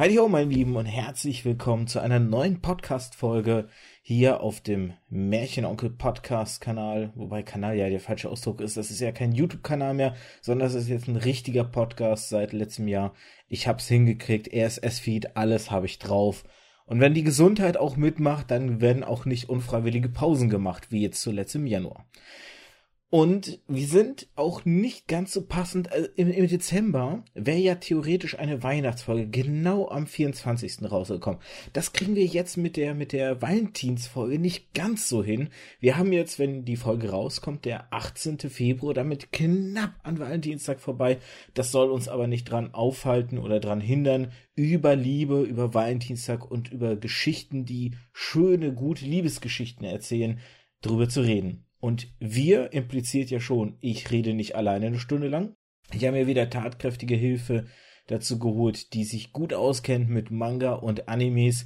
Heidi ho, mein Lieben, und herzlich willkommen zu einer neuen Podcast-Folge hier auf dem Märchenonkel Podcast-Kanal. Wobei Kanal ja der falsche Ausdruck ist. Das ist ja kein YouTube-Kanal mehr, sondern das ist jetzt ein richtiger Podcast seit letztem Jahr. Ich hab's hingekriegt. RSS-Feed, alles habe ich drauf. Und wenn die Gesundheit auch mitmacht, dann werden auch nicht unfreiwillige Pausen gemacht, wie jetzt zuletzt im Januar. Und wir sind auch nicht ganz so passend. Also im, im, Dezember wäre ja theoretisch eine Weihnachtsfolge genau am 24. rausgekommen. Das kriegen wir jetzt mit der, mit der Valentinsfolge nicht ganz so hin. Wir haben jetzt, wenn die Folge rauskommt, der 18. Februar, damit knapp an Valentinstag vorbei. Das soll uns aber nicht dran aufhalten oder dran hindern, über Liebe, über Valentinstag und über Geschichten, die schöne, gute Liebesgeschichten erzählen, drüber zu reden. Und wir impliziert ja schon, ich rede nicht alleine eine Stunde lang. Ich habe mir wieder tatkräftige Hilfe dazu geholt, die sich gut auskennt mit Manga und Animes.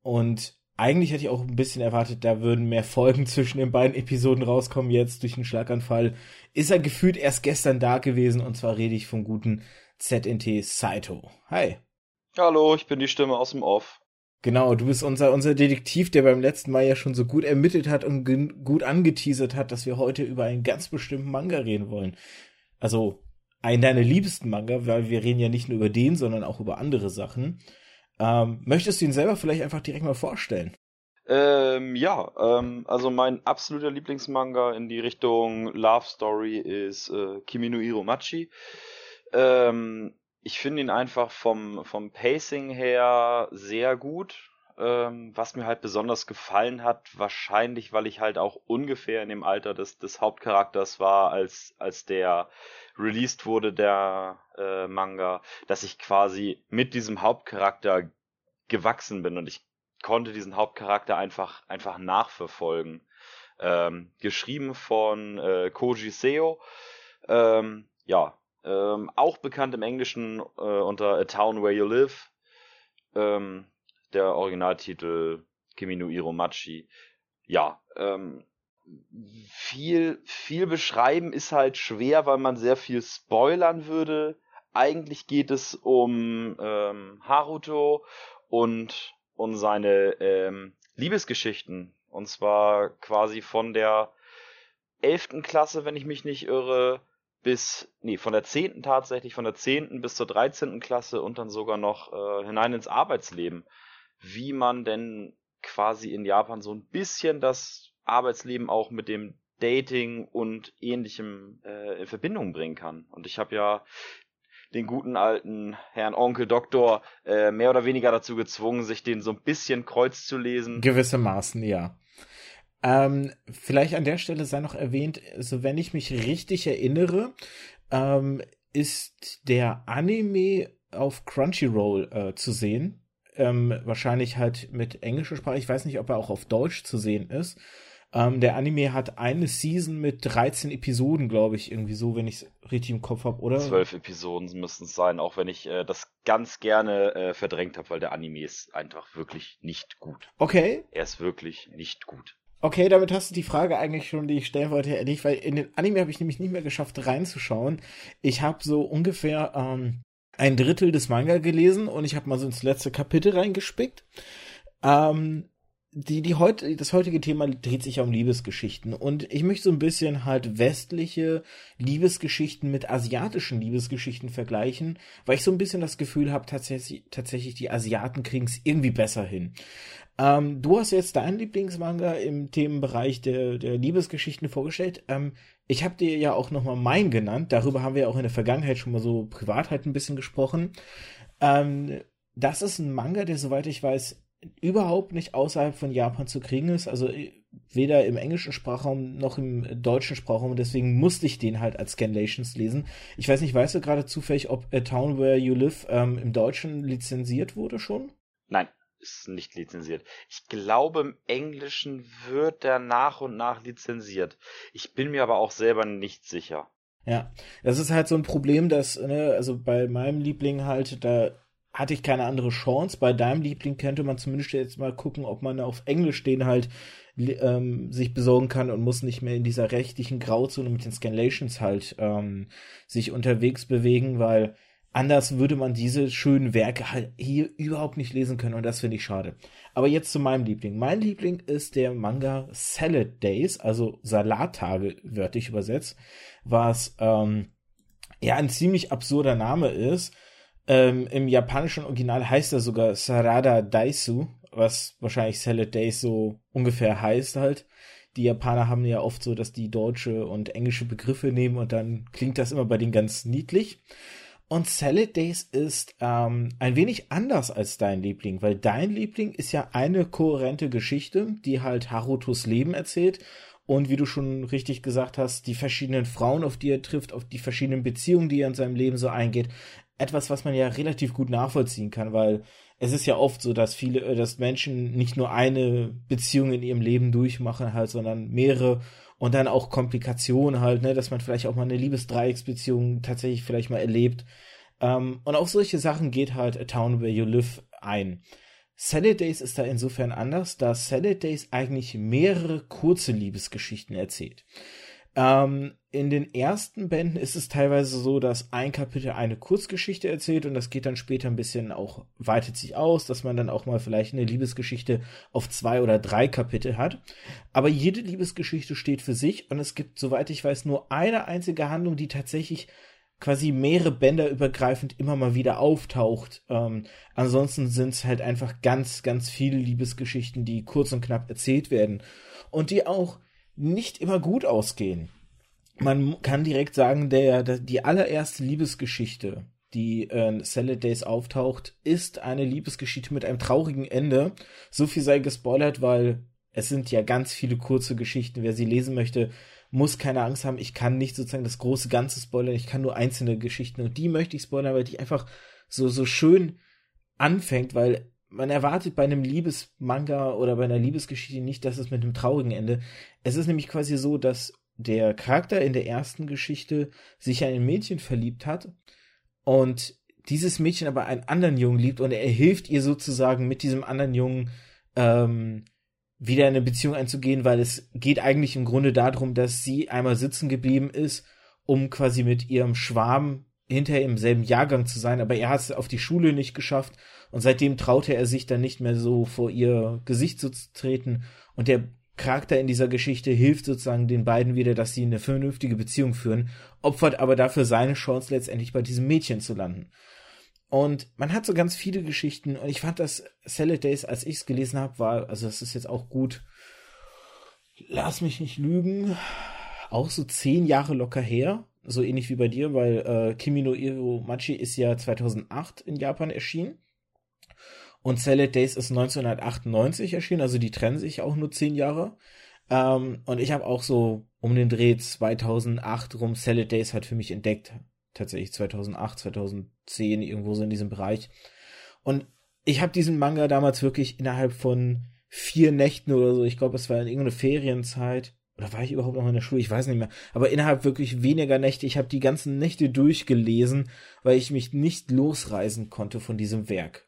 Und eigentlich hätte ich auch ein bisschen erwartet, da würden mehr Folgen zwischen den beiden Episoden rauskommen. Jetzt durch den Schlaganfall ist er gefühlt erst gestern da gewesen. Und zwar rede ich vom guten ZNT Saito. Hi. Hallo, ich bin die Stimme aus dem Off. Genau, du bist unser, unser Detektiv, der beim letzten Mal ja schon so gut ermittelt hat und gut angeteasert hat, dass wir heute über einen ganz bestimmten Manga reden wollen. Also einen deiner liebsten Manga, weil wir reden ja nicht nur über den, sondern auch über andere Sachen. Ähm, möchtest du ihn selber vielleicht einfach direkt mal vorstellen? Ähm, ja, ähm, also mein absoluter Lieblingsmanga in die Richtung Love Story ist äh, Kimi Iromachi. Ähm, ich finde ihn einfach vom, vom Pacing her sehr gut. Ähm, was mir halt besonders gefallen hat, wahrscheinlich, weil ich halt auch ungefähr in dem Alter des, des Hauptcharakters war, als, als der released wurde, der äh, Manga, dass ich quasi mit diesem Hauptcharakter gewachsen bin und ich konnte diesen Hauptcharakter einfach, einfach nachverfolgen. Ähm, geschrieben von äh, Koji Seo. Ähm, ja, ähm, auch bekannt im Englischen äh, unter A Town Where You Live. Ähm, der Originaltitel Kimi no Iromachi. Ja, ähm, viel, viel beschreiben ist halt schwer, weil man sehr viel spoilern würde. Eigentlich geht es um ähm, Haruto und um seine ähm, Liebesgeschichten. Und zwar quasi von der elften Klasse, wenn ich mich nicht irre, bis, nee, von der 10. tatsächlich, von der 10. bis zur 13. Klasse und dann sogar noch äh, hinein ins Arbeitsleben. Wie man denn quasi in Japan so ein bisschen das Arbeitsleben auch mit dem Dating und ähnlichem äh, in Verbindung bringen kann. Und ich habe ja den guten alten Herrn Onkel Doktor äh, mehr oder weniger dazu gezwungen, sich den so ein bisschen kreuz zu lesen. Gewissermaßen, ja. Ähm, vielleicht an der Stelle sei noch erwähnt, so wenn ich mich richtig erinnere, ähm, ist der Anime auf Crunchyroll äh, zu sehen. Ähm, wahrscheinlich halt mit englischer Sprache. Ich weiß nicht, ob er auch auf Deutsch zu sehen ist. Ähm, der Anime hat eine Season mit 13 Episoden, glaube ich, irgendwie so, wenn ich es richtig im Kopf habe, oder? Zwölf Episoden müssten es sein, auch wenn ich äh, das ganz gerne äh, verdrängt habe, weil der Anime ist einfach wirklich nicht gut. Okay. Er ist wirklich nicht gut. Okay, damit hast du die Frage eigentlich schon, die ich stellen wollte, erledigt, weil in den Anime habe ich nämlich nicht mehr geschafft reinzuschauen. Ich habe so ungefähr ähm, ein Drittel des Manga gelesen und ich habe mal so ins letzte Kapitel reingespickt. Ähm, die, die heute, das heutige Thema dreht sich ja um Liebesgeschichten und ich möchte so ein bisschen halt westliche Liebesgeschichten mit asiatischen Liebesgeschichten vergleichen, weil ich so ein bisschen das Gefühl habe, tatsächlich, tatsächlich die Asiaten kriegen es irgendwie besser hin. Ähm, du hast jetzt deinen Lieblingsmanga im Themenbereich der, der Liebesgeschichten vorgestellt. Ähm, ich habe dir ja auch nochmal meinen genannt. Darüber haben wir ja auch in der Vergangenheit schon mal so privat halt ein bisschen gesprochen. Ähm, das ist ein Manga, der, soweit ich weiß, überhaupt nicht außerhalb von Japan zu kriegen ist. Also äh, weder im englischen Sprachraum noch im deutschen Sprachraum. Deswegen musste ich den halt als Scanlations lesen. Ich weiß nicht, weißt du gerade zufällig, ob A Town Where You Live ähm, im Deutschen lizenziert wurde schon? Nein ist nicht lizenziert. Ich glaube, im Englischen wird der nach und nach lizenziert. Ich bin mir aber auch selber nicht sicher. Ja, das ist halt so ein Problem, dass, ne, also bei meinem Liebling halt, da hatte ich keine andere Chance. Bei deinem Liebling könnte man zumindest jetzt mal gucken, ob man auf Englisch den halt ähm, sich besorgen kann und muss nicht mehr in dieser rechtlichen Grauzone mit den Scanlations halt ähm, sich unterwegs bewegen, weil anders würde man diese schönen Werke halt hier überhaupt nicht lesen können und das finde ich schade. Aber jetzt zu meinem Liebling. Mein Liebling ist der Manga Salad Days, also Salattage wörtlich übersetzt, was ähm, ja ein ziemlich absurder Name ist. Ähm, Im japanischen Original heißt er sogar Sarada Daisu, was wahrscheinlich Salad Days so ungefähr heißt halt. Die Japaner haben ja oft so, dass die deutsche und englische Begriffe nehmen und dann klingt das immer bei denen ganz niedlich. Und Salad Days ist ähm, ein wenig anders als dein Liebling, weil dein Liebling ist ja eine kohärente Geschichte, die halt Harutos Leben erzählt und wie du schon richtig gesagt hast, die verschiedenen Frauen, auf die er trifft, auf die verschiedenen Beziehungen, die er in seinem Leben so eingeht. Etwas, was man ja relativ gut nachvollziehen kann, weil es ist ja oft so, dass viele, äh, dass Menschen nicht nur eine Beziehung in ihrem Leben durchmachen halt, sondern mehrere und dann auch Komplikationen halt, ne, dass man vielleicht auch mal eine Liebesdreiecksbeziehung tatsächlich vielleicht mal erlebt. Ähm, und auf solche Sachen geht halt A Town Where You Live ein. Salad Days ist da insofern anders, da Salad Days eigentlich mehrere kurze Liebesgeschichten erzählt. Ähm, in den ersten Bänden ist es teilweise so, dass ein Kapitel eine Kurzgeschichte erzählt und das geht dann später ein bisschen auch, weitet sich aus, dass man dann auch mal vielleicht eine Liebesgeschichte auf zwei oder drei Kapitel hat. Aber jede Liebesgeschichte steht für sich und es gibt, soweit ich weiß, nur eine einzige Handlung, die tatsächlich quasi mehrere Bänder übergreifend immer mal wieder auftaucht. Ähm, ansonsten sind es halt einfach ganz, ganz viele Liebesgeschichten, die kurz und knapp erzählt werden und die auch nicht immer gut ausgehen. Man kann direkt sagen, der, der die allererste Liebesgeschichte, die in Salad Days auftaucht, ist eine Liebesgeschichte mit einem traurigen Ende. So viel sei gespoilert, weil es sind ja ganz viele kurze Geschichten. Wer sie lesen möchte, muss keine Angst haben. Ich kann nicht sozusagen das große Ganze spoilern. Ich kann nur einzelne Geschichten und die möchte ich spoilern, weil die einfach so, so schön anfängt, weil man erwartet bei einem Liebesmanga oder bei einer Liebesgeschichte nicht, dass es mit einem traurigen Ende. Es ist nämlich quasi so, dass der Charakter in der ersten Geschichte sich in ein Mädchen verliebt hat und dieses Mädchen aber einen anderen Jungen liebt und er hilft ihr sozusagen mit diesem anderen Jungen ähm, wieder eine Beziehung einzugehen, weil es geht eigentlich im Grunde darum, dass sie einmal sitzen geblieben ist, um quasi mit ihrem Schwarm hinterher im selben Jahrgang zu sein, aber er hat es auf die Schule nicht geschafft und seitdem traute er sich dann nicht mehr so vor ihr Gesicht zu treten und der Charakter in dieser Geschichte hilft sozusagen den beiden wieder, dass sie eine vernünftige Beziehung führen, opfert aber dafür seine Chance letztendlich bei diesem Mädchen zu landen. Und man hat so ganz viele Geschichten und ich fand das Salad Days, als ich es gelesen habe, war, also das ist jetzt auch gut, lass mich nicht lügen, auch so zehn Jahre locker her, so ähnlich wie bei dir, weil äh, Kimi no Iro Machi ist ja 2008 in Japan erschienen und Salad Days ist 1998 erschienen, also die trennen sich auch nur zehn Jahre. Ähm, und ich habe auch so um den Dreh 2008 rum Salad Days halt für mich entdeckt, tatsächlich 2008, 2010, irgendwo so in diesem Bereich. Und ich habe diesen Manga damals wirklich innerhalb von vier Nächten oder so, ich glaube, es war in irgendeiner Ferienzeit, oder war ich überhaupt noch in der Schule? Ich weiß nicht mehr. Aber innerhalb wirklich weniger Nächte, ich habe die ganzen Nächte durchgelesen, weil ich mich nicht losreißen konnte von diesem Werk.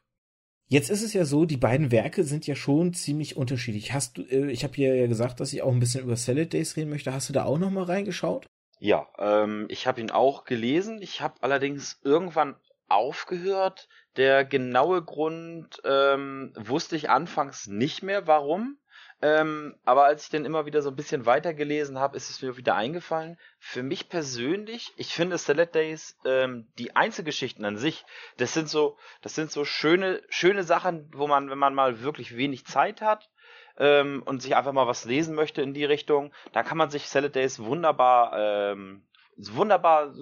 Jetzt ist es ja so, die beiden Werke sind ja schon ziemlich unterschiedlich. Hast du, äh, ich habe hier ja gesagt, dass ich auch ein bisschen über Salad Days reden möchte. Hast du da auch noch mal reingeschaut? Ja, ähm, ich habe ihn auch gelesen. Ich habe allerdings irgendwann aufgehört. Der genaue Grund ähm, wusste ich anfangs nicht mehr, warum. Ähm, aber als ich dann immer wieder so ein bisschen weitergelesen habe, ist es mir wieder eingefallen. Für mich persönlich, ich finde Salad Days, ähm, die Einzelgeschichten an sich, das sind so, das sind so schöne, schöne Sachen, wo man, wenn man mal wirklich wenig Zeit hat, ähm, und sich einfach mal was lesen möchte in die Richtung, da kann man sich Salad Days wunderbar, ähm, wunderbar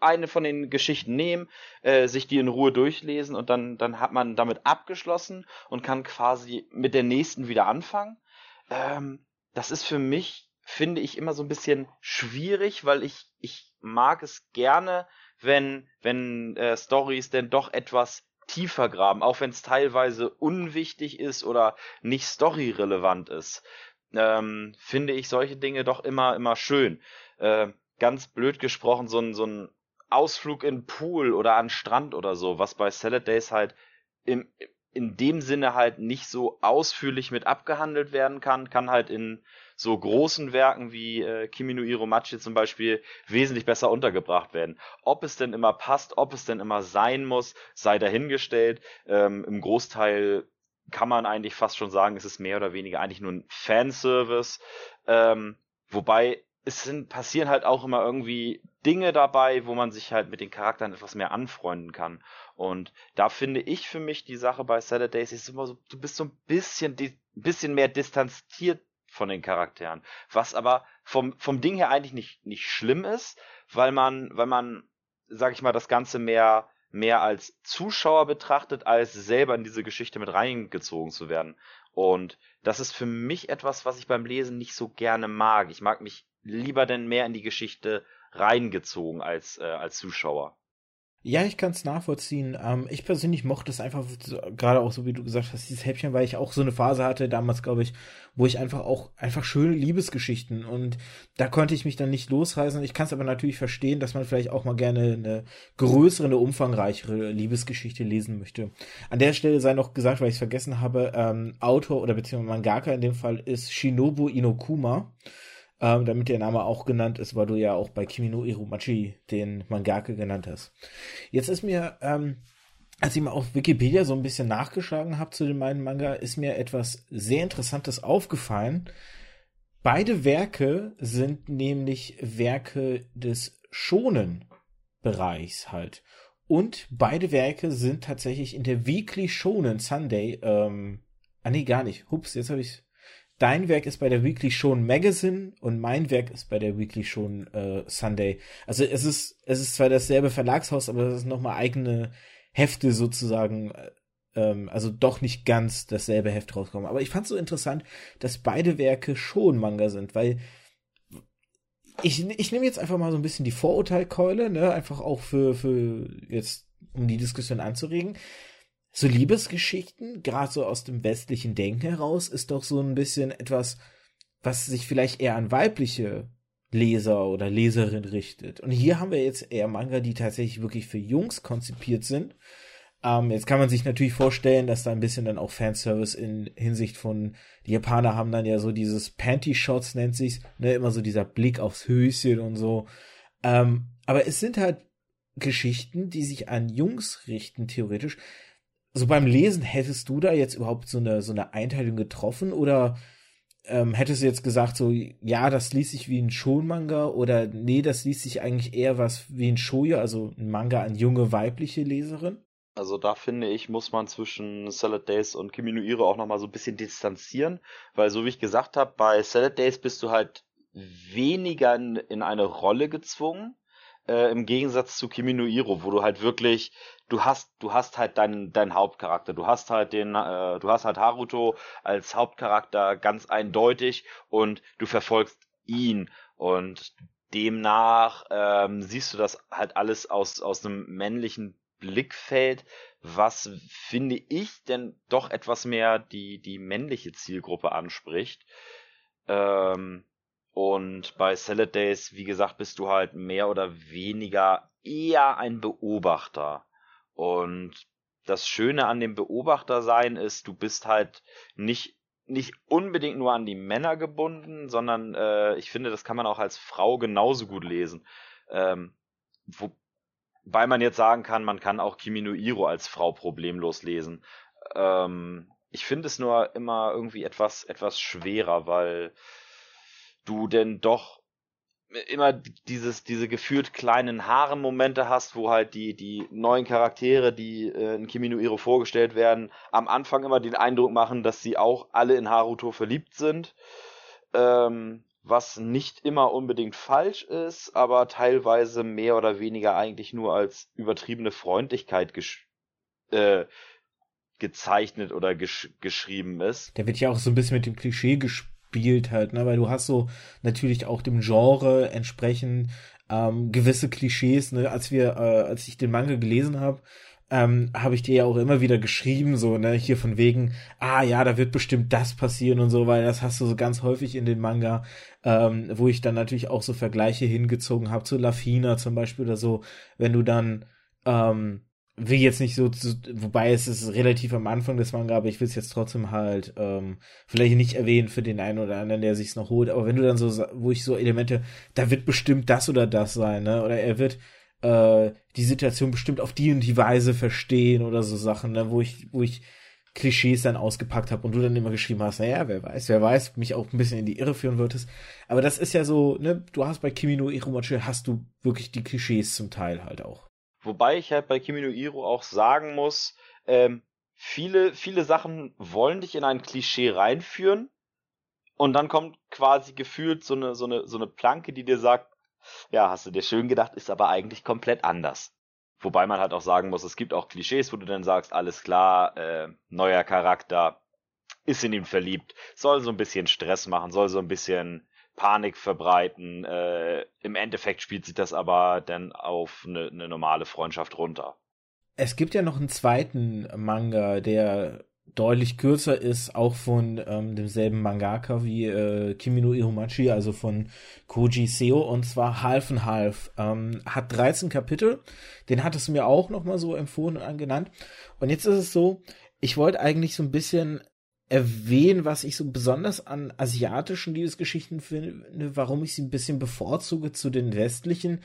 eine von den Geschichten nehmen, äh, sich die in Ruhe durchlesen und dann, dann hat man damit abgeschlossen und kann quasi mit der nächsten wieder anfangen. Ähm, das ist für mich, finde ich, immer so ein bisschen schwierig, weil ich, ich mag es gerne, wenn, wenn äh, Stories denn doch etwas tiefer graben, auch wenn es teilweise unwichtig ist oder nicht storyrelevant ist, ähm, finde ich solche Dinge doch immer, immer schön. Äh, ganz blöd gesprochen, so ein, so ein Ausflug in Pool oder an Strand oder so, was bei Salad Days halt im, in dem Sinne halt nicht so ausführlich mit abgehandelt werden kann, kann halt in so großen Werken wie äh, Kimi no Iromachi zum Beispiel wesentlich besser untergebracht werden. Ob es denn immer passt, ob es denn immer sein muss, sei dahingestellt. Ähm, Im Großteil kann man eigentlich fast schon sagen, es ist mehr oder weniger eigentlich nur ein Fanservice. Ähm, wobei es sind, passieren halt auch immer irgendwie Dinge dabei, wo man sich halt mit den Charakteren etwas mehr anfreunden kann. Und da finde ich für mich die Sache bei Saturdays ist immer so, du bist so ein bisschen, ein bisschen mehr distanziert von den Charakteren. Was aber vom, vom Ding her eigentlich nicht, nicht schlimm ist, weil man, weil man, sag ich mal, das Ganze mehr, mehr als Zuschauer betrachtet, als selber in diese Geschichte mit reingezogen zu werden. Und das ist für mich etwas, was ich beim Lesen nicht so gerne mag. Ich mag mich lieber denn mehr in die Geschichte reingezogen als, äh, als Zuschauer. Ja, ich kann es nachvollziehen. Ähm, ich persönlich mochte es einfach, gerade auch so wie du gesagt hast, dieses Häppchen, weil ich auch so eine Phase hatte, damals glaube ich, wo ich einfach auch einfach schöne Liebesgeschichten und da konnte ich mich dann nicht losreißen. Ich kann es aber natürlich verstehen, dass man vielleicht auch mal gerne eine größere, eine umfangreichere Liebesgeschichte lesen möchte. An der Stelle sei noch gesagt, weil ich es vergessen habe, ähm, Autor oder beziehungsweise Mangaka in dem Fall ist Shinobu Inokuma ähm, damit der Name auch genannt ist, weil du ja auch bei Kimi no Irumachi den Mangake genannt hast. Jetzt ist mir, ähm, als ich mal auf Wikipedia so ein bisschen nachgeschlagen habe zu den beiden Manga, ist mir etwas sehr Interessantes aufgefallen. Beide Werke sind nämlich Werke des schonen Bereichs halt. Und beide Werke sind tatsächlich in der Weekly Shonen Sunday, ähm, ah nee, gar nicht. Hups, jetzt habe ich dein Werk ist bei der Weekly Shonen Magazine und mein Werk ist bei der Weekly Shonen äh, Sunday. Also es ist, es ist zwar dasselbe Verlagshaus, aber es ist nochmal eigene Hefte sozusagen, äh, ähm, also doch nicht ganz dasselbe Heft rauskommen. Aber ich fand es so interessant, dass beide Werke schon Manga sind, weil ich, ich nehme jetzt einfach mal so ein bisschen die Vorurteilkeule, ne, einfach auch für, für jetzt, um die Diskussion anzuregen so Liebesgeschichten, gerade so aus dem westlichen Denken heraus, ist doch so ein bisschen etwas, was sich vielleicht eher an weibliche Leser oder Leserin richtet. Und hier haben wir jetzt eher Manga, die tatsächlich wirklich für Jungs konzipiert sind. Ähm, jetzt kann man sich natürlich vorstellen, dass da ein bisschen dann auch Fanservice in Hinsicht von, die Japaner haben dann ja so dieses Panty-Shots nennt sich's, ne, immer so dieser Blick aufs Höschen und so. Ähm, aber es sind halt Geschichten, die sich an Jungs richten, theoretisch, so beim Lesen, hättest du da jetzt überhaupt so eine, so eine Einteilung getroffen oder ähm, hättest du jetzt gesagt, so, ja, das liest sich wie ein Shon-Manga oder nee, das liest sich eigentlich eher was wie ein Shoujo, also ein Manga an junge weibliche Leserin? Also da finde ich, muss man zwischen Salad Days und Kimi no Iro auch nochmal so ein bisschen distanzieren, weil so wie ich gesagt habe, bei Salad Days bist du halt weniger in eine Rolle gezwungen, äh, im Gegensatz zu Kimi no Iro, wo du halt wirklich du hast, du hast halt deinen, deinen Hauptcharakter. Du hast halt den, äh, du hast halt Haruto als Hauptcharakter ganz eindeutig und du verfolgst ihn und demnach ähm, siehst du das halt alles aus, aus einem männlichen Blickfeld, was finde ich denn doch etwas mehr die, die männliche Zielgruppe anspricht. Ähm, und bei Salad Days, wie gesagt, bist du halt mehr oder weniger eher ein Beobachter. Und das Schöne an dem Beobachter sein ist, du bist halt nicht nicht unbedingt nur an die Männer gebunden, sondern äh, ich finde, das kann man auch als Frau genauso gut lesen. Ähm, wobei man jetzt sagen kann, man kann auch Kimi no Iro als Frau problemlos lesen. Ähm, ich finde es nur immer irgendwie etwas etwas schwerer, weil du denn doch immer dieses, diese gefühlt kleinen Haaren-Momente hast, wo halt die, die neuen Charaktere, die äh, in Kimi no Iro vorgestellt werden, am Anfang immer den Eindruck machen, dass sie auch alle in Haruto verliebt sind. Ähm, was nicht immer unbedingt falsch ist, aber teilweise mehr oder weniger eigentlich nur als übertriebene Freundlichkeit äh, gezeichnet oder gesch geschrieben ist. Der wird ja auch so ein bisschen mit dem Klischee gespielt spielt halt, ne? Weil du hast so natürlich auch dem Genre entsprechend ähm, gewisse Klischees, ne? Als wir, äh, als ich den Manga gelesen habe, ähm, habe ich dir ja auch immer wieder geschrieben, so, ne, hier von wegen, ah ja, da wird bestimmt das passieren und so, weil das hast du so ganz häufig in den Manga, ähm, wo ich dann natürlich auch so Vergleiche hingezogen habe zu Lafina zum Beispiel oder so, wenn du dann ähm, will jetzt nicht so, zu, wobei es ist relativ am Anfang des Manga, aber ich will es jetzt trotzdem halt ähm, vielleicht nicht erwähnen für den einen oder anderen, der sich's noch holt. Aber wenn du dann so, wo ich so Elemente, da wird bestimmt das oder das sein, ne? Oder er wird äh, die Situation bestimmt auf die und die Weise verstehen oder so Sachen, ne? Wo ich, wo ich Klischees dann ausgepackt habe und du dann immer geschrieben hast, naja, wer weiß, wer weiß, mich auch ein bisschen in die Irre führen würdest. Aber das ist ja so, ne, du hast bei Kimi no Iromachi hast du wirklich die Klischees zum Teil halt auch. Wobei ich halt bei Kimi no Iro auch sagen muss, ähm, viele, viele Sachen wollen dich in ein Klischee reinführen und dann kommt quasi gefühlt so eine, so eine, so eine Planke, die dir sagt, ja, hast du dir schön gedacht, ist aber eigentlich komplett anders. Wobei man halt auch sagen muss, es gibt auch Klischees, wo du dann sagst, alles klar, äh, neuer Charakter, ist in ihn verliebt, soll so ein bisschen Stress machen, soll so ein bisschen Panik verbreiten. Äh, Im Endeffekt spielt sich das aber dann auf eine, eine normale Freundschaft runter. Es gibt ja noch einen zweiten Manga, der deutlich kürzer ist, auch von ähm, demselben Mangaka wie äh, Kimi no Iromachi, also von Koji Seo, und zwar Half and Half. Ähm, hat 13 Kapitel, den hattest du mir auch noch mal so empfohlen und angenannt. Und jetzt ist es so, ich wollte eigentlich so ein bisschen erwähnen, was ich so besonders an asiatischen Liebesgeschichten finde, warum ich sie ein bisschen bevorzuge zu den westlichen.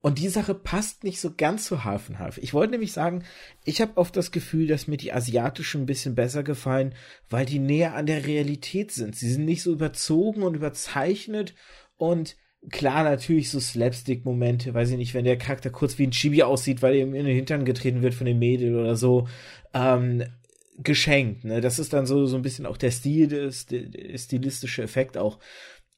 Und die Sache passt nicht so ganz zu Half and Half. Ich wollte nämlich sagen, ich habe oft das Gefühl, dass mir die asiatischen ein bisschen besser gefallen, weil die näher an der Realität sind. Sie sind nicht so überzogen und überzeichnet und klar natürlich so Slapstick-Momente, weiß ich nicht, wenn der Charakter kurz wie ein Chibi aussieht, weil ihm in den Hintern getreten wird von dem Mädel oder so. Ähm, geschenkt. Ne? Das ist dann so, so ein bisschen auch der Stil, des, der stilistische Effekt auch.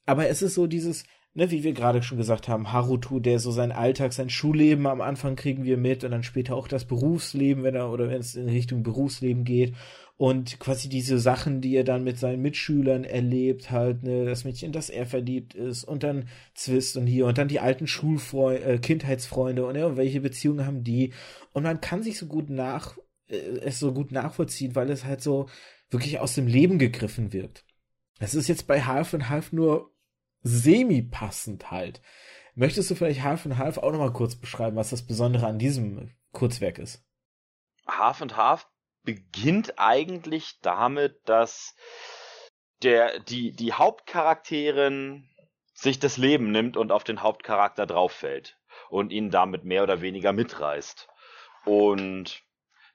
Aber es ist so dieses, ne, wie wir gerade schon gesagt haben, Haruto, der so sein Alltag, sein Schulleben am Anfang kriegen wir mit und dann später auch das Berufsleben, wenn er oder wenn es in Richtung Berufsleben geht und quasi diese Sachen, die er dann mit seinen Mitschülern erlebt, halt, ne, das Mädchen, das er verliebt ist und dann Zwist und hier und dann die alten Schulfreunde, äh, Kindheitsfreunde und ja, welche Beziehungen haben die und man kann sich so gut nach es so gut nachvollziehen, weil es halt so wirklich aus dem Leben gegriffen wirkt. Es ist jetzt bei Half and Half nur semi-passend halt. Möchtest du vielleicht Half and Half auch nochmal kurz beschreiben, was das Besondere an diesem Kurzwerk ist? Half and Half beginnt eigentlich damit, dass der, die, die Hauptcharakterin sich das Leben nimmt und auf den Hauptcharakter drauffällt und ihn damit mehr oder weniger mitreißt. Und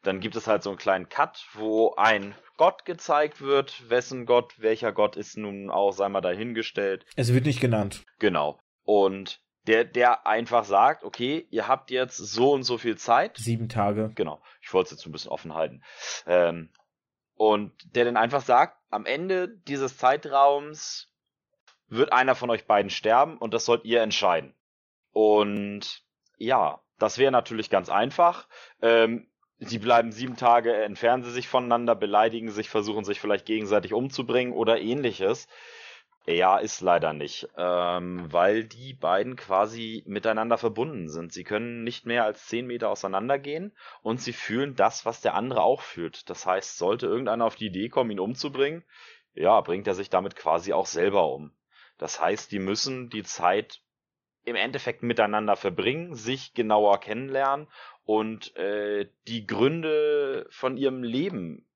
dann gibt es halt so einen kleinen Cut, wo ein Gott gezeigt wird. Wessen Gott, welcher Gott ist nun auch, sei mal dahingestellt. Es wird nicht genannt. Genau. Und der, der einfach sagt, okay, ihr habt jetzt so und so viel Zeit. Sieben Tage. Genau. Ich wollte es jetzt ein bisschen offen halten. Ähm, und der dann einfach sagt, am Ende dieses Zeitraums wird einer von euch beiden sterben und das sollt ihr entscheiden. Und ja, das wäre natürlich ganz einfach. Ähm, sie bleiben sieben Tage, entfernen sie sich voneinander, beleidigen sich, versuchen sich vielleicht gegenseitig umzubringen oder ähnliches. Ja, ist leider nicht, ähm, weil die beiden quasi miteinander verbunden sind. Sie können nicht mehr als zehn Meter auseinander gehen und sie fühlen das, was der andere auch fühlt. Das heißt, sollte irgendeiner auf die Idee kommen, ihn umzubringen, ja, bringt er sich damit quasi auch selber um. Das heißt, die müssen die Zeit im Endeffekt miteinander verbringen, sich genauer kennenlernen und äh, die Gründe von ihrem Leben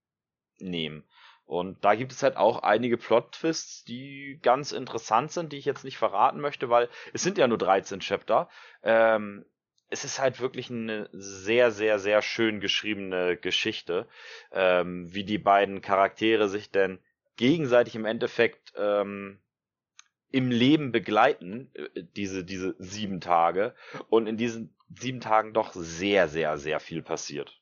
nehmen. Und da gibt es halt auch einige Plot-Twists, die ganz interessant sind, die ich jetzt nicht verraten möchte, weil es sind ja nur 13 Chapter. Ähm, es ist halt wirklich eine sehr, sehr, sehr schön geschriebene Geschichte, ähm, wie die beiden Charaktere sich denn gegenseitig im Endeffekt ähm, im Leben begleiten, äh, diese, diese sieben Tage. Und in diesen sieben Tagen doch sehr, sehr, sehr viel passiert.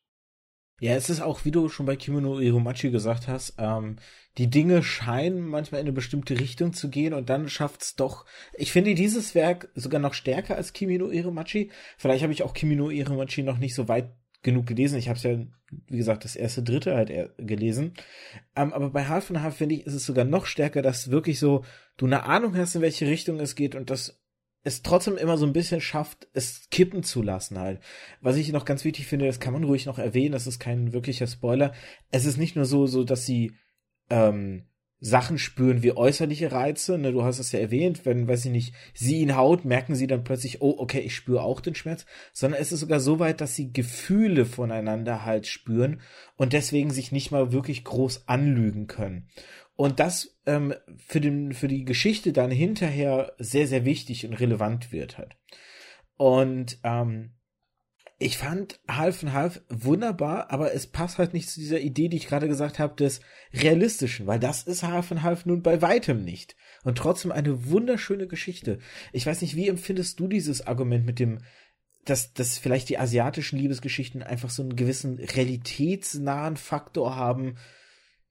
Ja, es ist auch, wie du schon bei Kimono Iromachi gesagt hast, ähm, die Dinge scheinen manchmal in eine bestimmte Richtung zu gehen und dann schafft's doch. Ich finde dieses Werk sogar noch stärker als Kimino Iromachi. Vielleicht habe ich auch Kimino Iromachi noch nicht so weit genug gelesen. Ich habe es ja, wie gesagt, das erste, dritte halt gelesen. Ähm, aber bei Half and Half finde ich, ist es sogar noch stärker, dass wirklich so du eine Ahnung hast, in welche Richtung es geht und das es trotzdem immer so ein bisschen schafft, es kippen zu lassen halt. Was ich noch ganz wichtig finde, das kann man ruhig noch erwähnen, das ist kein wirklicher Spoiler. Es ist nicht nur so, so dass sie ähm, Sachen spüren wie äußerliche Reize. Ne, du hast es ja erwähnt, wenn, weiß ich nicht, sie ihn haut, merken sie dann plötzlich, oh, okay, ich spüre auch den Schmerz. Sondern es ist sogar so weit, dass sie Gefühle voneinander halt spüren und deswegen sich nicht mal wirklich groß anlügen können. Und das ähm, für, den, für die Geschichte dann hinterher sehr, sehr wichtig und relevant wird halt. Und ähm, ich fand Half and Half wunderbar, aber es passt halt nicht zu dieser Idee, die ich gerade gesagt habe, des Realistischen, weil das ist Half and Half nun bei weitem nicht. Und trotzdem eine wunderschöne Geschichte. Ich weiß nicht, wie empfindest du dieses Argument mit dem, dass, dass vielleicht die asiatischen Liebesgeschichten einfach so einen gewissen realitätsnahen Faktor haben,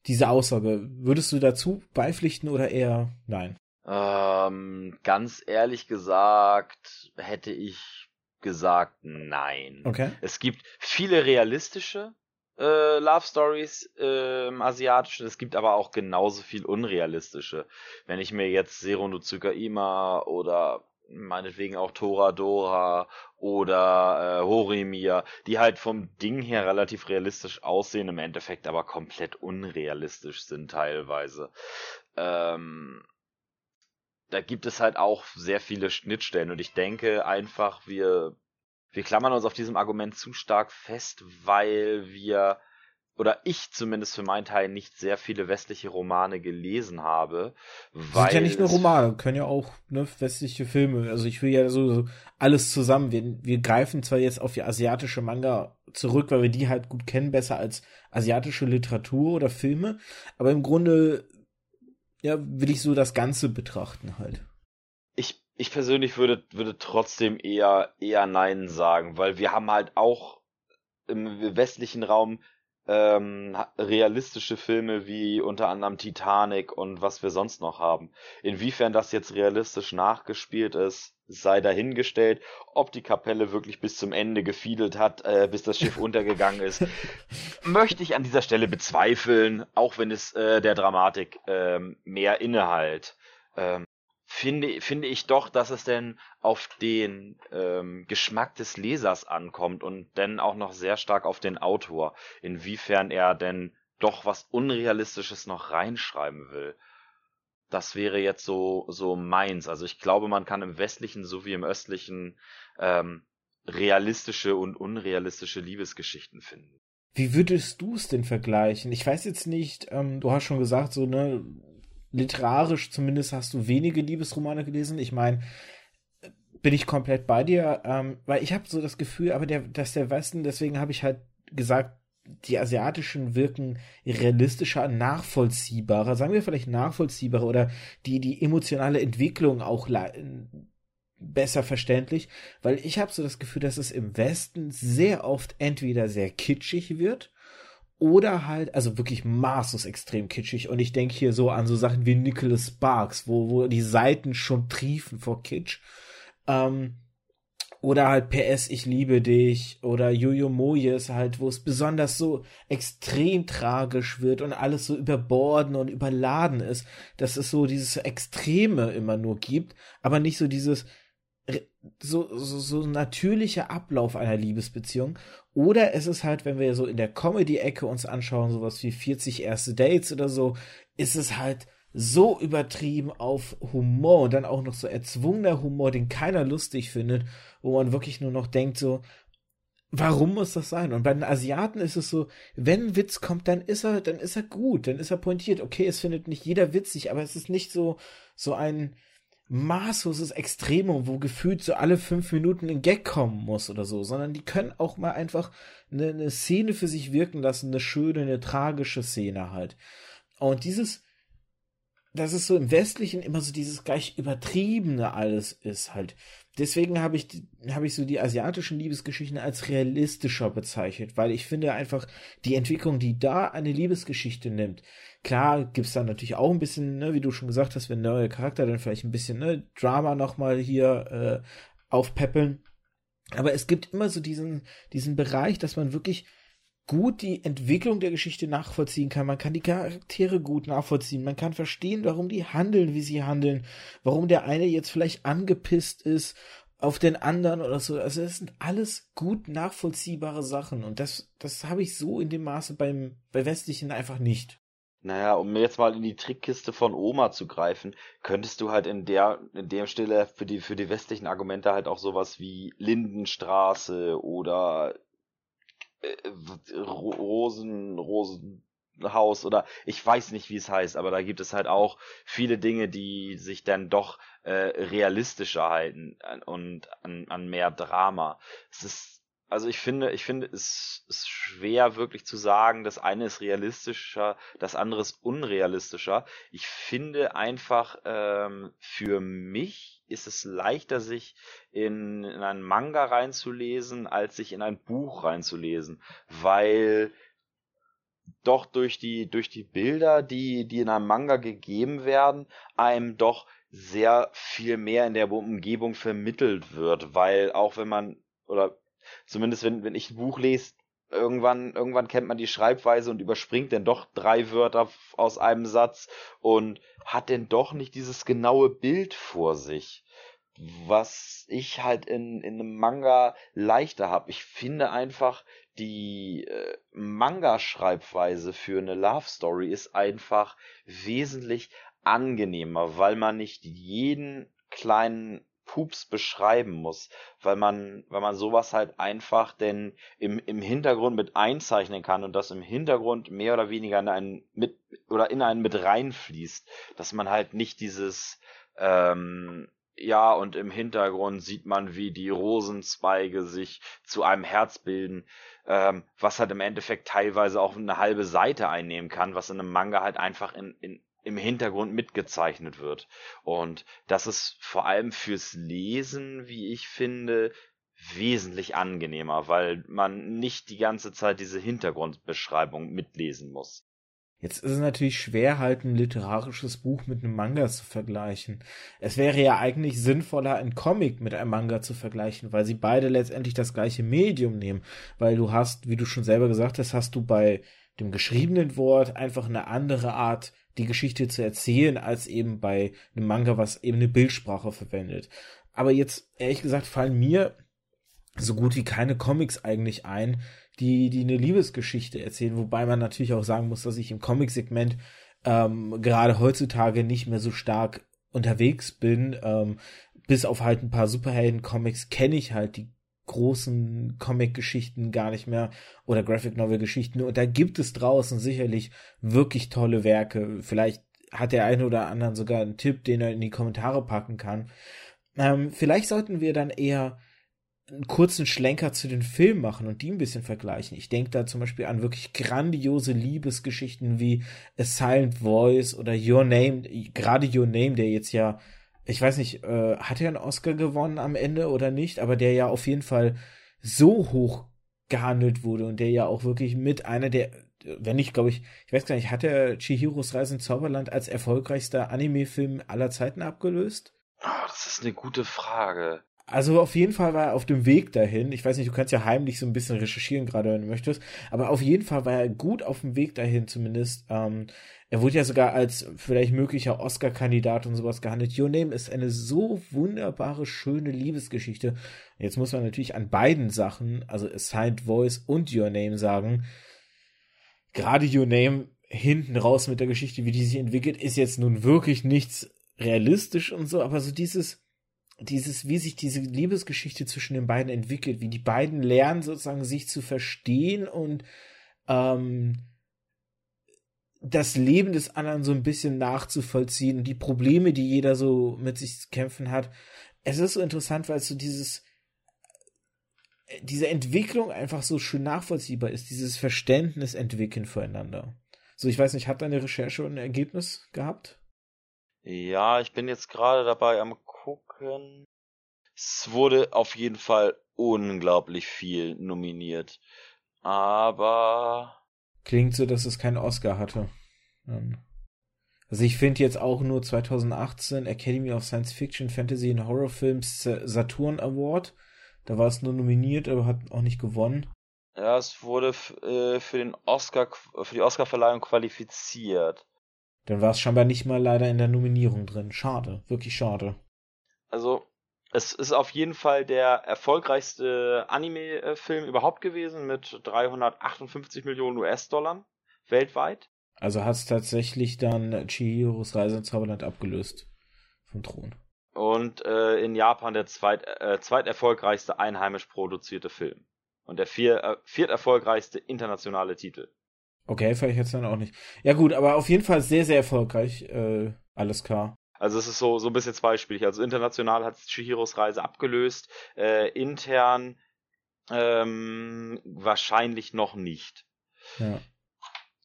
diese Aussage. Würdest du dazu beipflichten oder eher nein? Ähm, ganz ehrlich gesagt, hätte ich gesagt nein. Okay. Es gibt viele realistische äh, Love Stories äh, im Asiatischen, es gibt aber auch genauso viel unrealistische. Wenn ich mir jetzt Zero no Tsukaima oder meinetwegen auch Toradora oder äh, Horimir, die halt vom Ding her relativ realistisch aussehen, im Endeffekt aber komplett unrealistisch sind teilweise. Ähm, da gibt es halt auch sehr viele Schnittstellen und ich denke einfach, wir, wir klammern uns auf diesem Argument zu stark fest, weil wir oder ich zumindest für meinen Teil nicht sehr viele westliche Romane gelesen habe. Weil sind ja nicht nur Romane, können ja auch ne, westliche Filme. Also ich will ja so, so alles zusammen. Wir, wir greifen zwar jetzt auf die asiatische Manga zurück, weil wir die halt gut kennen, besser als asiatische Literatur oder Filme, aber im Grunde ja, will ich so das Ganze betrachten halt. Ich, ich persönlich würde, würde trotzdem eher, eher Nein sagen, weil wir haben halt auch im westlichen Raum ähm, realistische Filme wie unter anderem Titanic und was wir sonst noch haben. Inwiefern das jetzt realistisch nachgespielt ist, sei dahingestellt. Ob die Kapelle wirklich bis zum Ende gefiedelt hat, äh, bis das Schiff untergegangen ist, möchte ich an dieser Stelle bezweifeln, auch wenn es äh, der Dramatik äh, mehr Innehalt. Ähm, finde, finde ich doch, dass es denn auf den ähm, Geschmack des Lesers ankommt und dann auch noch sehr stark auf den Autor, inwiefern er denn doch was Unrealistisches noch reinschreiben will. Das wäre jetzt so, so meins. Also ich glaube, man kann im westlichen sowie im östlichen ähm, realistische und unrealistische Liebesgeschichten finden. Wie würdest du es denn vergleichen? Ich weiß jetzt nicht, ähm, du hast schon gesagt, so, ne, literarisch zumindest hast du wenige Liebesromane gelesen. Ich meine, bin ich komplett bei dir, ähm, weil ich habe so das Gefühl, aber der, dass der Westen, deswegen habe ich halt gesagt, die asiatischen wirken realistischer, nachvollziehbarer, sagen wir vielleicht nachvollziehbarer oder die die emotionale Entwicklung auch besser verständlich, weil ich habe so das Gefühl, dass es im Westen sehr oft entweder sehr kitschig wird oder halt, also wirklich maßlos extrem kitschig. Und ich denke hier so an so Sachen wie Nicholas Sparks, wo, wo die Seiten schon triefen vor Kitsch. Ähm, oder halt PS, ich liebe dich. Oder Jojo Moyes halt, wo es besonders so extrem tragisch wird und alles so überborden und überladen ist, dass es so dieses Extreme immer nur gibt, aber nicht so dieses, so, so, so natürlicher Ablauf einer Liebesbeziehung. Oder es ist halt, wenn wir so in der Comedy-Ecke uns anschauen, sowas wie 40 erste Dates oder so, ist es halt so übertrieben auf Humor und dann auch noch so erzwungener Humor, den keiner lustig findet, wo man wirklich nur noch denkt so, warum muss das sein? Und bei den Asiaten ist es so, wenn ein Witz kommt, dann ist er, dann ist er gut, dann ist er pointiert. Okay, es findet nicht jeder witzig, aber es ist nicht so, so ein, maßloses Extremum, wo gefühlt so alle fünf Minuten ein Gag kommen muss oder so, sondern die können auch mal einfach eine, eine Szene für sich wirken lassen, eine schöne, eine tragische Szene halt. Und dieses, dass es so im Westlichen immer so dieses gleich übertriebene alles ist halt. Deswegen habe ich, habe ich so die asiatischen Liebesgeschichten als realistischer bezeichnet, weil ich finde einfach die Entwicklung, die da eine Liebesgeschichte nimmt. Klar gibt's da natürlich auch ein bisschen, ne, wie du schon gesagt hast, wenn neue Charakter dann vielleicht ein bisschen ne, Drama nochmal hier äh, aufpeppeln. Aber es gibt immer so diesen, diesen Bereich, dass man wirklich gut die Entwicklung der Geschichte nachvollziehen kann. Man kann die Charaktere gut nachvollziehen. Man kann verstehen, warum die handeln, wie sie handeln. Warum der eine jetzt vielleicht angepisst ist auf den anderen oder so. Also es sind alles gut nachvollziehbare Sachen. Und das, das habe ich so in dem Maße beim, bei Westlichen einfach nicht. Naja, um jetzt mal in die Trickkiste von Oma zu greifen, könntest du halt in der, in dem Stelle für die, für die westlichen Argumente halt auch sowas wie Lindenstraße oder äh, Rosen, Rosenhaus oder ich weiß nicht, wie es heißt, aber da gibt es halt auch viele Dinge, die sich dann doch äh, realistischer halten und an, an mehr Drama. Es ist also ich finde, ich finde, es ist schwer wirklich zu sagen, das eine ist realistischer, das andere ist unrealistischer. Ich finde einfach, ähm, für mich ist es leichter, sich in, in einen Manga reinzulesen, als sich in ein Buch reinzulesen, weil doch durch die, durch die Bilder, die, die in einem Manga gegeben werden, einem doch sehr viel mehr in der Umgebung vermittelt wird, weil auch wenn man, oder zumindest wenn, wenn ich ein Buch lese, irgendwann, irgendwann kennt man die Schreibweise und überspringt dann doch drei Wörter aus einem Satz und hat denn doch nicht dieses genaue Bild vor sich. Was ich halt in, in einem Manga leichter habe. Ich finde einfach, die äh, Manga-Schreibweise für eine Love Story ist einfach wesentlich angenehmer, weil man nicht jeden kleinen Pups beschreiben muss, weil man, weil man sowas halt einfach denn im, im Hintergrund mit einzeichnen kann und das im Hintergrund mehr oder weniger in einen mit oder in einen mit reinfließt, dass man halt nicht dieses ähm, ja, und im Hintergrund sieht man, wie die Rosenzweige sich zu einem Herz bilden, ähm, was halt im Endeffekt teilweise auch eine halbe Seite einnehmen kann, was in einem Manga halt einfach in, in im Hintergrund mitgezeichnet wird. Und das ist vor allem fürs Lesen, wie ich finde, wesentlich angenehmer, weil man nicht die ganze Zeit diese Hintergrundbeschreibung mitlesen muss. Jetzt ist es natürlich schwer, halt ein literarisches Buch mit einem Manga zu vergleichen. Es wäre ja eigentlich sinnvoller, ein Comic mit einem Manga zu vergleichen, weil sie beide letztendlich das gleiche Medium nehmen. Weil du hast, wie du schon selber gesagt hast, hast du bei dem geschriebenen Wort einfach eine andere Art die Geschichte zu erzählen, als eben bei einem Manga, was eben eine Bildsprache verwendet. Aber jetzt, ehrlich gesagt, fallen mir so gut wie keine Comics eigentlich ein, die, die eine Liebesgeschichte erzählen, wobei man natürlich auch sagen muss, dass ich im Comic-Segment ähm, gerade heutzutage nicht mehr so stark unterwegs bin. Ähm, bis auf halt ein paar Superhelden-Comics kenne ich halt die großen Comic-Geschichten gar nicht mehr oder Graphic Novel-Geschichten. Und da gibt es draußen sicherlich wirklich tolle Werke. Vielleicht hat der eine oder andere sogar einen Tipp, den er in die Kommentare packen kann. Ähm, vielleicht sollten wir dann eher einen kurzen Schlenker zu den Filmen machen und die ein bisschen vergleichen. Ich denke da zum Beispiel an wirklich grandiose Liebesgeschichten wie A Silent Voice oder Your Name, gerade Your Name, der jetzt ja ich weiß nicht, äh, hat er einen Oscar gewonnen am Ende oder nicht, aber der ja auf jeden Fall so hoch gehandelt wurde und der ja auch wirklich mit einer der, wenn nicht, glaube ich, ich weiß gar nicht, hat er Chihiros Reise ins Zauberland als erfolgreichster Anime-Film aller Zeiten abgelöst? Oh, das ist eine gute Frage. Also auf jeden Fall war er auf dem Weg dahin. Ich weiß nicht, du kannst ja heimlich so ein bisschen recherchieren, gerade wenn du möchtest. Aber auf jeden Fall war er gut auf dem Weg dahin, zumindest. Ähm, er wurde ja sogar als vielleicht möglicher Oscar-Kandidat und sowas gehandelt. Your Name ist eine so wunderbare, schöne Liebesgeschichte. Jetzt muss man natürlich an beiden Sachen, also Assigned Voice und Your Name sagen, gerade Your Name hinten raus mit der Geschichte, wie die sich entwickelt, ist jetzt nun wirklich nichts realistisch und so, aber so dieses, dieses, wie sich diese Liebesgeschichte zwischen den beiden entwickelt, wie die beiden lernen sozusagen sich zu verstehen und ähm, das Leben des anderen so ein bisschen nachzuvollziehen und die Probleme, die jeder so mit sich zu kämpfen hat. Es ist so interessant, weil es so dieses, diese Entwicklung einfach so schön nachvollziehbar ist, dieses Verständnis entwickeln füreinander. So, ich weiß nicht, hat deine Recherche ein Ergebnis gehabt? Ja, ich bin jetzt gerade dabei am gucken. Es wurde auf jeden Fall unglaublich viel nominiert. Aber Klingt so, dass es keinen Oscar hatte. Ähm, also ich finde jetzt auch nur 2018 Academy of Science Fiction, Fantasy and Horror Films Saturn Award. Da war es nur nominiert, aber hat auch nicht gewonnen. Ja, es wurde äh, für den Oscar, für die Oscarverleihung qualifiziert. Dann war es scheinbar nicht mal leider in der Nominierung drin. Schade, wirklich schade. Also, es ist auf jeden Fall der erfolgreichste Anime-Film überhaupt gewesen mit 358 Millionen US-Dollar weltweit. Also hat es tatsächlich dann Chihiros Reise ins Zauberland abgelöst vom Thron. Und äh, in Japan der zweit, äh, zweiterfolgreichste einheimisch produzierte Film. Und der vier, äh, vierterfolgreichste internationale Titel. Okay, vielleicht jetzt dann auch nicht. Ja gut, aber auf jeden Fall sehr, sehr erfolgreich. Äh, alles klar. Also es ist so, so ein bisschen zweispielig. Also international hat Chihiros Reise abgelöst, äh, intern ähm, wahrscheinlich noch nicht. Ja.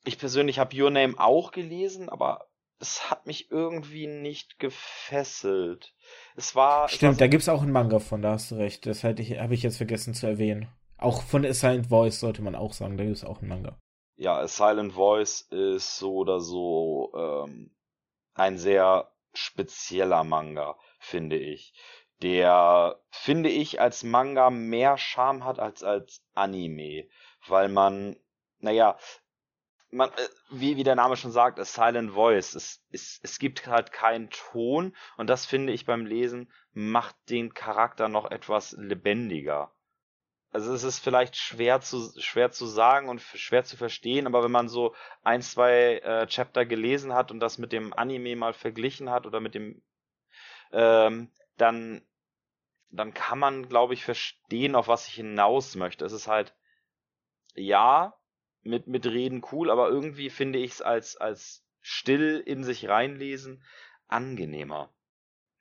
Ich persönlich habe Your Name auch gelesen, aber es hat mich irgendwie nicht gefesselt. Es war. Stimmt, es war, da gibt's auch einen Manga von, da hast du recht. Das habe ich, jetzt vergessen zu erwähnen. Auch von A Silent Voice sollte man auch sagen, da gibt's auch einen Manga. Ja, A Silent Voice ist so oder so ähm, ein sehr spezieller Manga, finde ich. Der, finde ich, als Manga mehr Charme hat als als Anime. Weil man, naja, man, äh, wie, wie der Name schon sagt, a silent voice. Es, es, es gibt halt keinen Ton und das finde ich beim Lesen macht den Charakter noch etwas lebendiger. Also es ist vielleicht schwer zu, schwer zu sagen und schwer zu verstehen, aber wenn man so ein, zwei äh, Chapter gelesen hat und das mit dem Anime mal verglichen hat oder mit dem, ähm, dann, dann kann man, glaube ich, verstehen, auf was ich hinaus möchte. Es ist halt, ja, mit, mit Reden cool, aber irgendwie finde ich es als, als still in sich reinlesen angenehmer.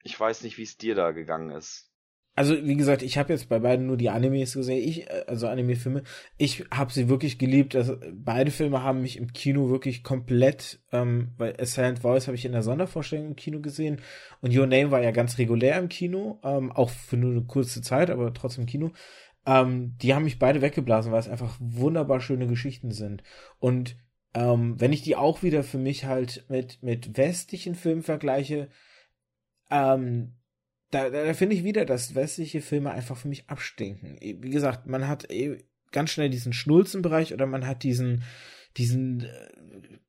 Ich weiß nicht, wie es dir da gegangen ist. Also, wie gesagt, ich habe jetzt bei beiden nur die Animes gesehen, ich, äh, also Anime-Filme. Ich habe sie wirklich geliebt. Also, beide Filme haben mich im Kino wirklich komplett, ähm, weil A Silent Voice habe ich in der Sondervorstellung im Kino gesehen und Your Name war ja ganz regulär im Kino, ähm, auch für nur eine kurze Zeit, aber trotzdem im Kino. Ähm, die haben mich beide weggeblasen, weil es einfach wunderbar schöne Geschichten sind. Und ähm, wenn ich die auch wieder für mich halt mit, mit westlichen Filmen vergleiche, ähm, da, da, da finde ich wieder, dass westliche Filme einfach für mich abstinken. Wie gesagt, man hat ganz schnell diesen Schnulzenbereich oder man hat diesen, diesen äh,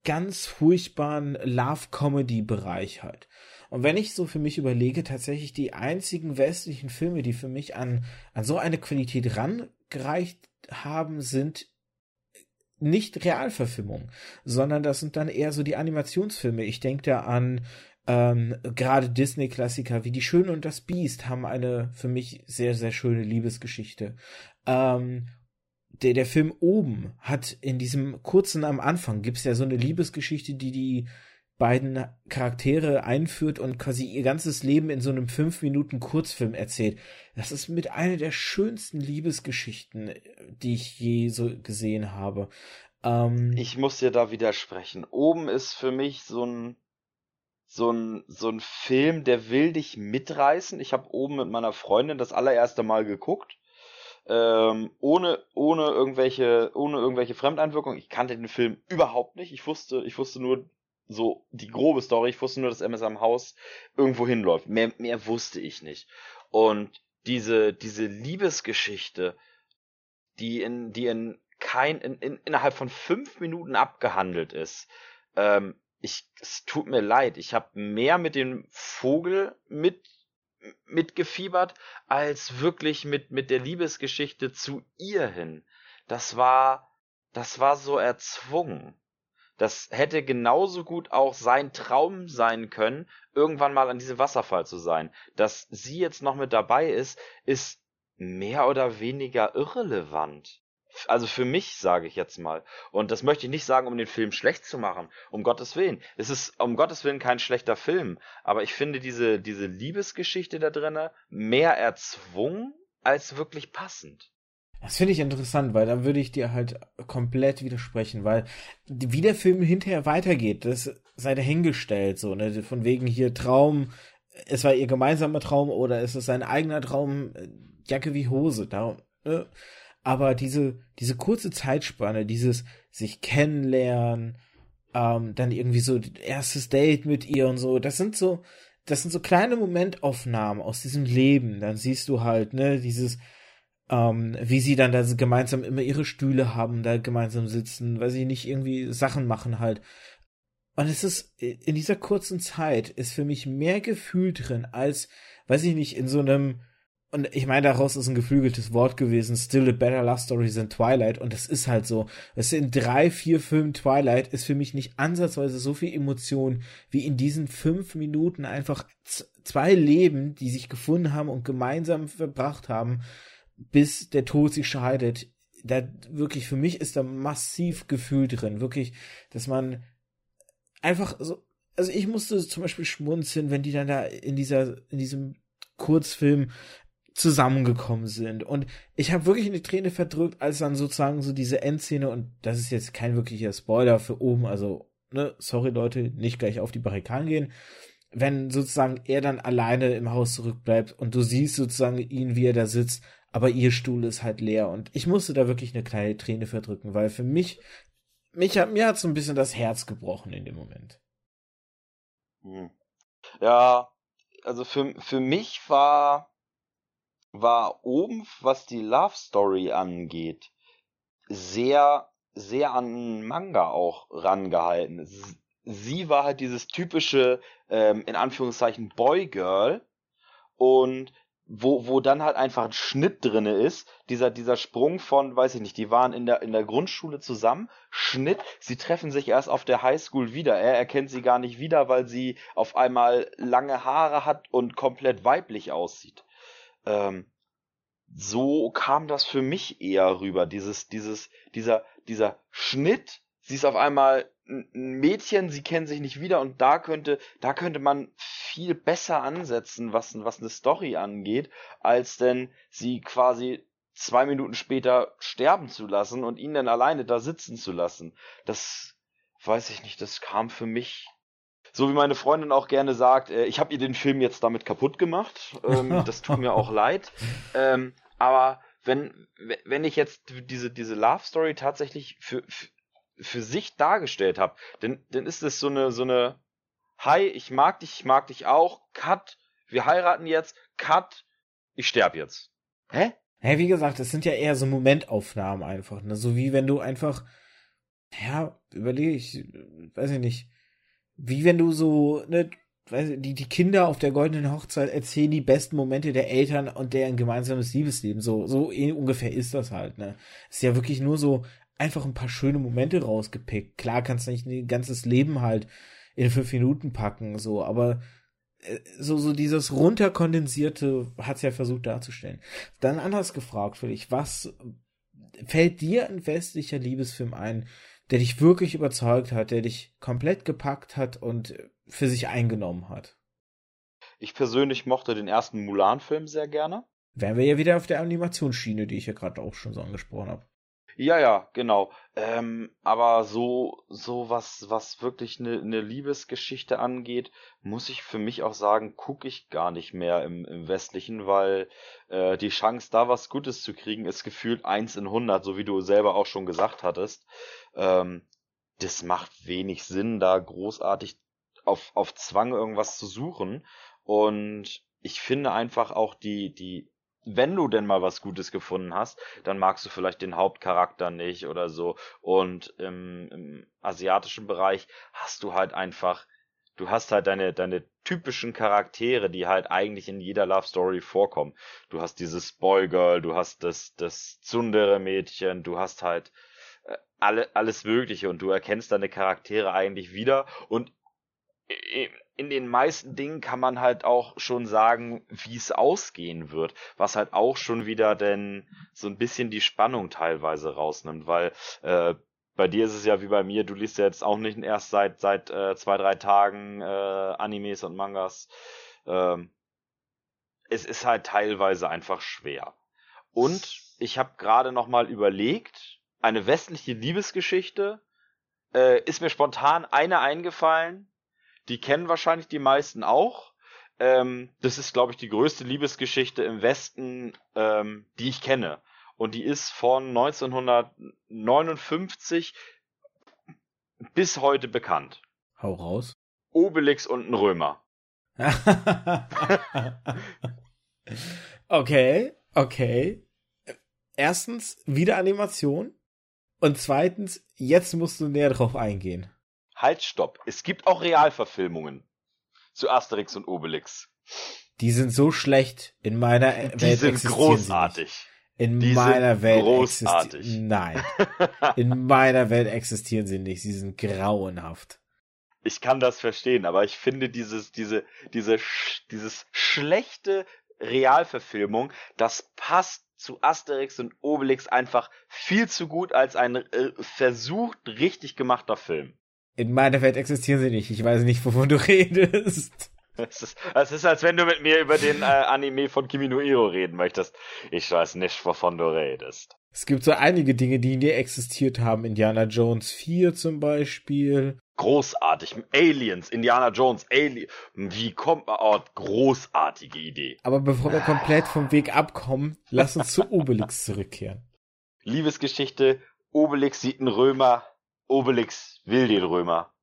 ganz furchtbaren Love-Comedy-Bereich halt. Und wenn ich so für mich überlege, tatsächlich die einzigen westlichen Filme, die für mich an, an so eine Qualität rangereicht haben, sind nicht Realverfilmungen, sondern das sind dann eher so die Animationsfilme. Ich denke da an ähm, gerade Disney-Klassiker wie Die Schöne und das Biest haben eine für mich sehr, sehr schöne Liebesgeschichte. Ähm, der, der Film oben hat in diesem kurzen am Anfang gibt's ja so eine Liebesgeschichte, die die beiden Charaktere einführt und quasi ihr ganzes Leben in so einem fünf Minuten Kurzfilm erzählt. Das ist mit einer der schönsten Liebesgeschichten, die ich je so gesehen habe. Ähm, ich muss dir da widersprechen. Oben ist für mich so ein so ein so ein Film, der will dich mitreißen. Ich habe oben mit meiner Freundin das allererste Mal geguckt. Ähm, ohne ohne irgendwelche ohne irgendwelche Fremdeinwirkung. Ich kannte den Film überhaupt nicht. Ich wusste ich wusste nur so die grobe Story. Ich wusste nur, dass Emma am Haus irgendwo hinläuft. Mehr, mehr wusste ich nicht. Und diese, diese Liebesgeschichte, die in, die in kein, in, in, innerhalb von fünf Minuten abgehandelt ist, ähm, ich, es tut mir leid, ich habe mehr mit dem Vogel mit mitgefiebert als wirklich mit mit der Liebesgeschichte zu ihr hin. Das war das war so erzwungen. Das hätte genauso gut auch sein Traum sein können, irgendwann mal an diesem Wasserfall zu sein. Dass sie jetzt noch mit dabei ist, ist mehr oder weniger irrelevant. Also für mich sage ich jetzt mal. Und das möchte ich nicht sagen, um den Film schlecht zu machen. Um Gottes Willen. Es ist um Gottes Willen kein schlechter Film. Aber ich finde diese, diese Liebesgeschichte da drinnen mehr erzwungen als wirklich passend. Das finde ich interessant, weil dann würde ich dir halt komplett widersprechen, weil wie der Film hinterher weitergeht, das sei dahingestellt, so, ne, von wegen hier Traum, es war ihr gemeinsamer Traum oder ist es sein eigener Traum, äh, Jacke wie Hose, da, ne? Aber diese, diese kurze Zeitspanne, dieses sich kennenlernen, ähm, dann irgendwie so erstes Date mit ihr und so, das sind so, das sind so kleine Momentaufnahmen aus diesem Leben, dann siehst du halt, ne, dieses, ähm, wie sie dann da gemeinsam immer ihre Stühle haben, da gemeinsam sitzen, weil sie nicht irgendwie Sachen machen halt. Und es ist, in dieser kurzen Zeit ist für mich mehr Gefühl drin, als, weiß ich nicht, in so einem und ich meine, daraus ist ein geflügeltes Wort gewesen, still a better love story than Twilight. Und das ist halt so. Es in drei, vier Filmen Twilight ist für mich nicht ansatzweise so viel Emotion wie in diesen fünf Minuten einfach zwei Leben, die sich gefunden haben und gemeinsam verbracht haben, bis der Tod sich scheidet. Da wirklich, für mich ist da massiv Gefühl drin. Wirklich, dass man einfach so, also ich musste zum Beispiel schmunzeln, wenn die dann da in dieser, in diesem Kurzfilm zusammengekommen sind. Und ich habe wirklich eine Träne verdrückt, als dann sozusagen so diese Endszene, und das ist jetzt kein wirklicher Spoiler für oben, also, ne, sorry Leute, nicht gleich auf die Barrikaden gehen, wenn sozusagen er dann alleine im Haus zurückbleibt und du siehst sozusagen ihn, wie er da sitzt, aber ihr Stuhl ist halt leer. Und ich musste da wirklich eine kleine Träne verdrücken, weil für mich, mich hat, mir hat so ein bisschen das Herz gebrochen in dem Moment. Hm. Ja, also für, für mich war war oben, was die Love Story angeht, sehr, sehr an Manga auch rangehalten. Sie war halt dieses typische, ähm, in Anführungszeichen, Boy-Girl und wo, wo dann halt einfach ein Schnitt drinne ist, dieser, dieser Sprung von, weiß ich nicht, die waren in der, in der Grundschule zusammen, Schnitt, sie treffen sich erst auf der Highschool wieder, er erkennt sie gar nicht wieder, weil sie auf einmal lange Haare hat und komplett weiblich aussieht. Ähm, so kam das für mich eher rüber. Dieses, dieses, dieser, dieser Schnitt, sie ist auf einmal ein Mädchen, sie kennen sich nicht wieder und da könnte, da könnte man viel besser ansetzen, was, was eine Story angeht, als denn sie quasi zwei Minuten später sterben zu lassen und ihn dann alleine da sitzen zu lassen. Das weiß ich nicht, das kam für mich so wie meine Freundin auch gerne sagt, äh, ich habe ihr den Film jetzt damit kaputt gemacht. Ähm, das tut mir auch leid. Ähm, aber wenn, wenn ich jetzt diese, diese Love Story tatsächlich für, für, für sich dargestellt habe, dann, dann ist es so eine, so eine, hi, ich mag dich, ich mag dich auch, cut, wir heiraten jetzt, cut, ich sterb jetzt. Hä? Hä, wie gesagt, das sind ja eher so Momentaufnahmen einfach, ne? So wie wenn du einfach, ja, überlege ich, weiß ich nicht, wie wenn du so, ne, die, die Kinder auf der goldenen Hochzeit erzählen die besten Momente der Eltern und deren gemeinsames Liebesleben. So, so ungefähr ist das halt, ne. Ist ja wirklich nur so einfach ein paar schöne Momente rausgepickt. Klar kannst du nicht ein ganzes Leben halt in fünf Minuten packen, so, aber äh, so, so dieses runterkondensierte hat's ja versucht darzustellen. Dann anders gefragt für dich, was fällt dir ein westlicher Liebesfilm ein, der dich wirklich überzeugt hat, der dich komplett gepackt hat und für sich eingenommen hat. Ich persönlich mochte den ersten Mulan-Film sehr gerne. Wären wir ja wieder auf der Animationsschiene, die ich ja gerade auch schon so angesprochen habe. Ja, ja, genau. Ähm, aber so, so was, was wirklich eine ne Liebesgeschichte angeht, muss ich für mich auch sagen, gucke ich gar nicht mehr im, im Westlichen, weil äh, die Chance, da was Gutes zu kriegen, ist gefühlt eins in hundert, so wie du selber auch schon gesagt hattest. Ähm, das macht wenig Sinn, da großartig auf, auf Zwang irgendwas zu suchen. Und ich finde einfach auch die, die, wenn du denn mal was Gutes gefunden hast, dann magst du vielleicht den Hauptcharakter nicht oder so. Und im, im asiatischen Bereich hast du halt einfach, du hast halt deine, deine typischen Charaktere, die halt eigentlich in jeder Love Story vorkommen. Du hast dieses Boygirl, du hast das, das Zundere Mädchen, du hast halt äh, alle, alles Mögliche und du erkennst deine Charaktere eigentlich wieder und in den meisten Dingen kann man halt auch schon sagen, wie es ausgehen wird, was halt auch schon wieder denn so ein bisschen die Spannung teilweise rausnimmt, weil äh, bei dir ist es ja wie bei mir, du liest ja jetzt auch nicht erst seit seit äh, zwei drei Tagen äh, Animes und Mangas. Ähm, es ist halt teilweise einfach schwer. Und ich habe gerade noch mal überlegt, eine westliche Liebesgeschichte äh, ist mir spontan eine eingefallen, die kennen wahrscheinlich die meisten auch. Ähm, das ist, glaube ich, die größte Liebesgeschichte im Westen, ähm, die ich kenne. Und die ist von 1959 bis heute bekannt. Hau raus. Obelix und ein Römer. okay, okay. Erstens, wieder Animation. Und zweitens, jetzt musst du näher drauf eingehen. Halt, stopp. Es gibt auch Realverfilmungen zu Asterix und Obelix. Die sind so schlecht in meiner die Welt. Sind großartig. In die meiner Welt existieren. Nein. In meiner Welt existieren sie nicht. Sie sind grauenhaft. Ich kann das verstehen, aber ich finde dieses, diese, diese, dieses schlechte Realverfilmung, das passt zu Asterix und Obelix einfach viel zu gut als ein äh, versucht richtig gemachter Film. In meiner Welt existieren sie nicht. Ich weiß nicht, wovon du redest. Es ist, es ist, als wenn du mit mir über den äh, Anime von Kimi no Iro reden möchtest. Ich weiß nicht, wovon du redest. Es gibt so einige Dinge, die nie existiert haben. Indiana Jones 4 zum Beispiel. Großartig. Aliens, Indiana Jones, Alien. Wie kommt man? Oh, großartige Idee. Aber bevor wir komplett vom Weg abkommen, lass uns zu Obelix zurückkehren. Liebesgeschichte. Obelix sieht einen Römer. Obelix will den Römer.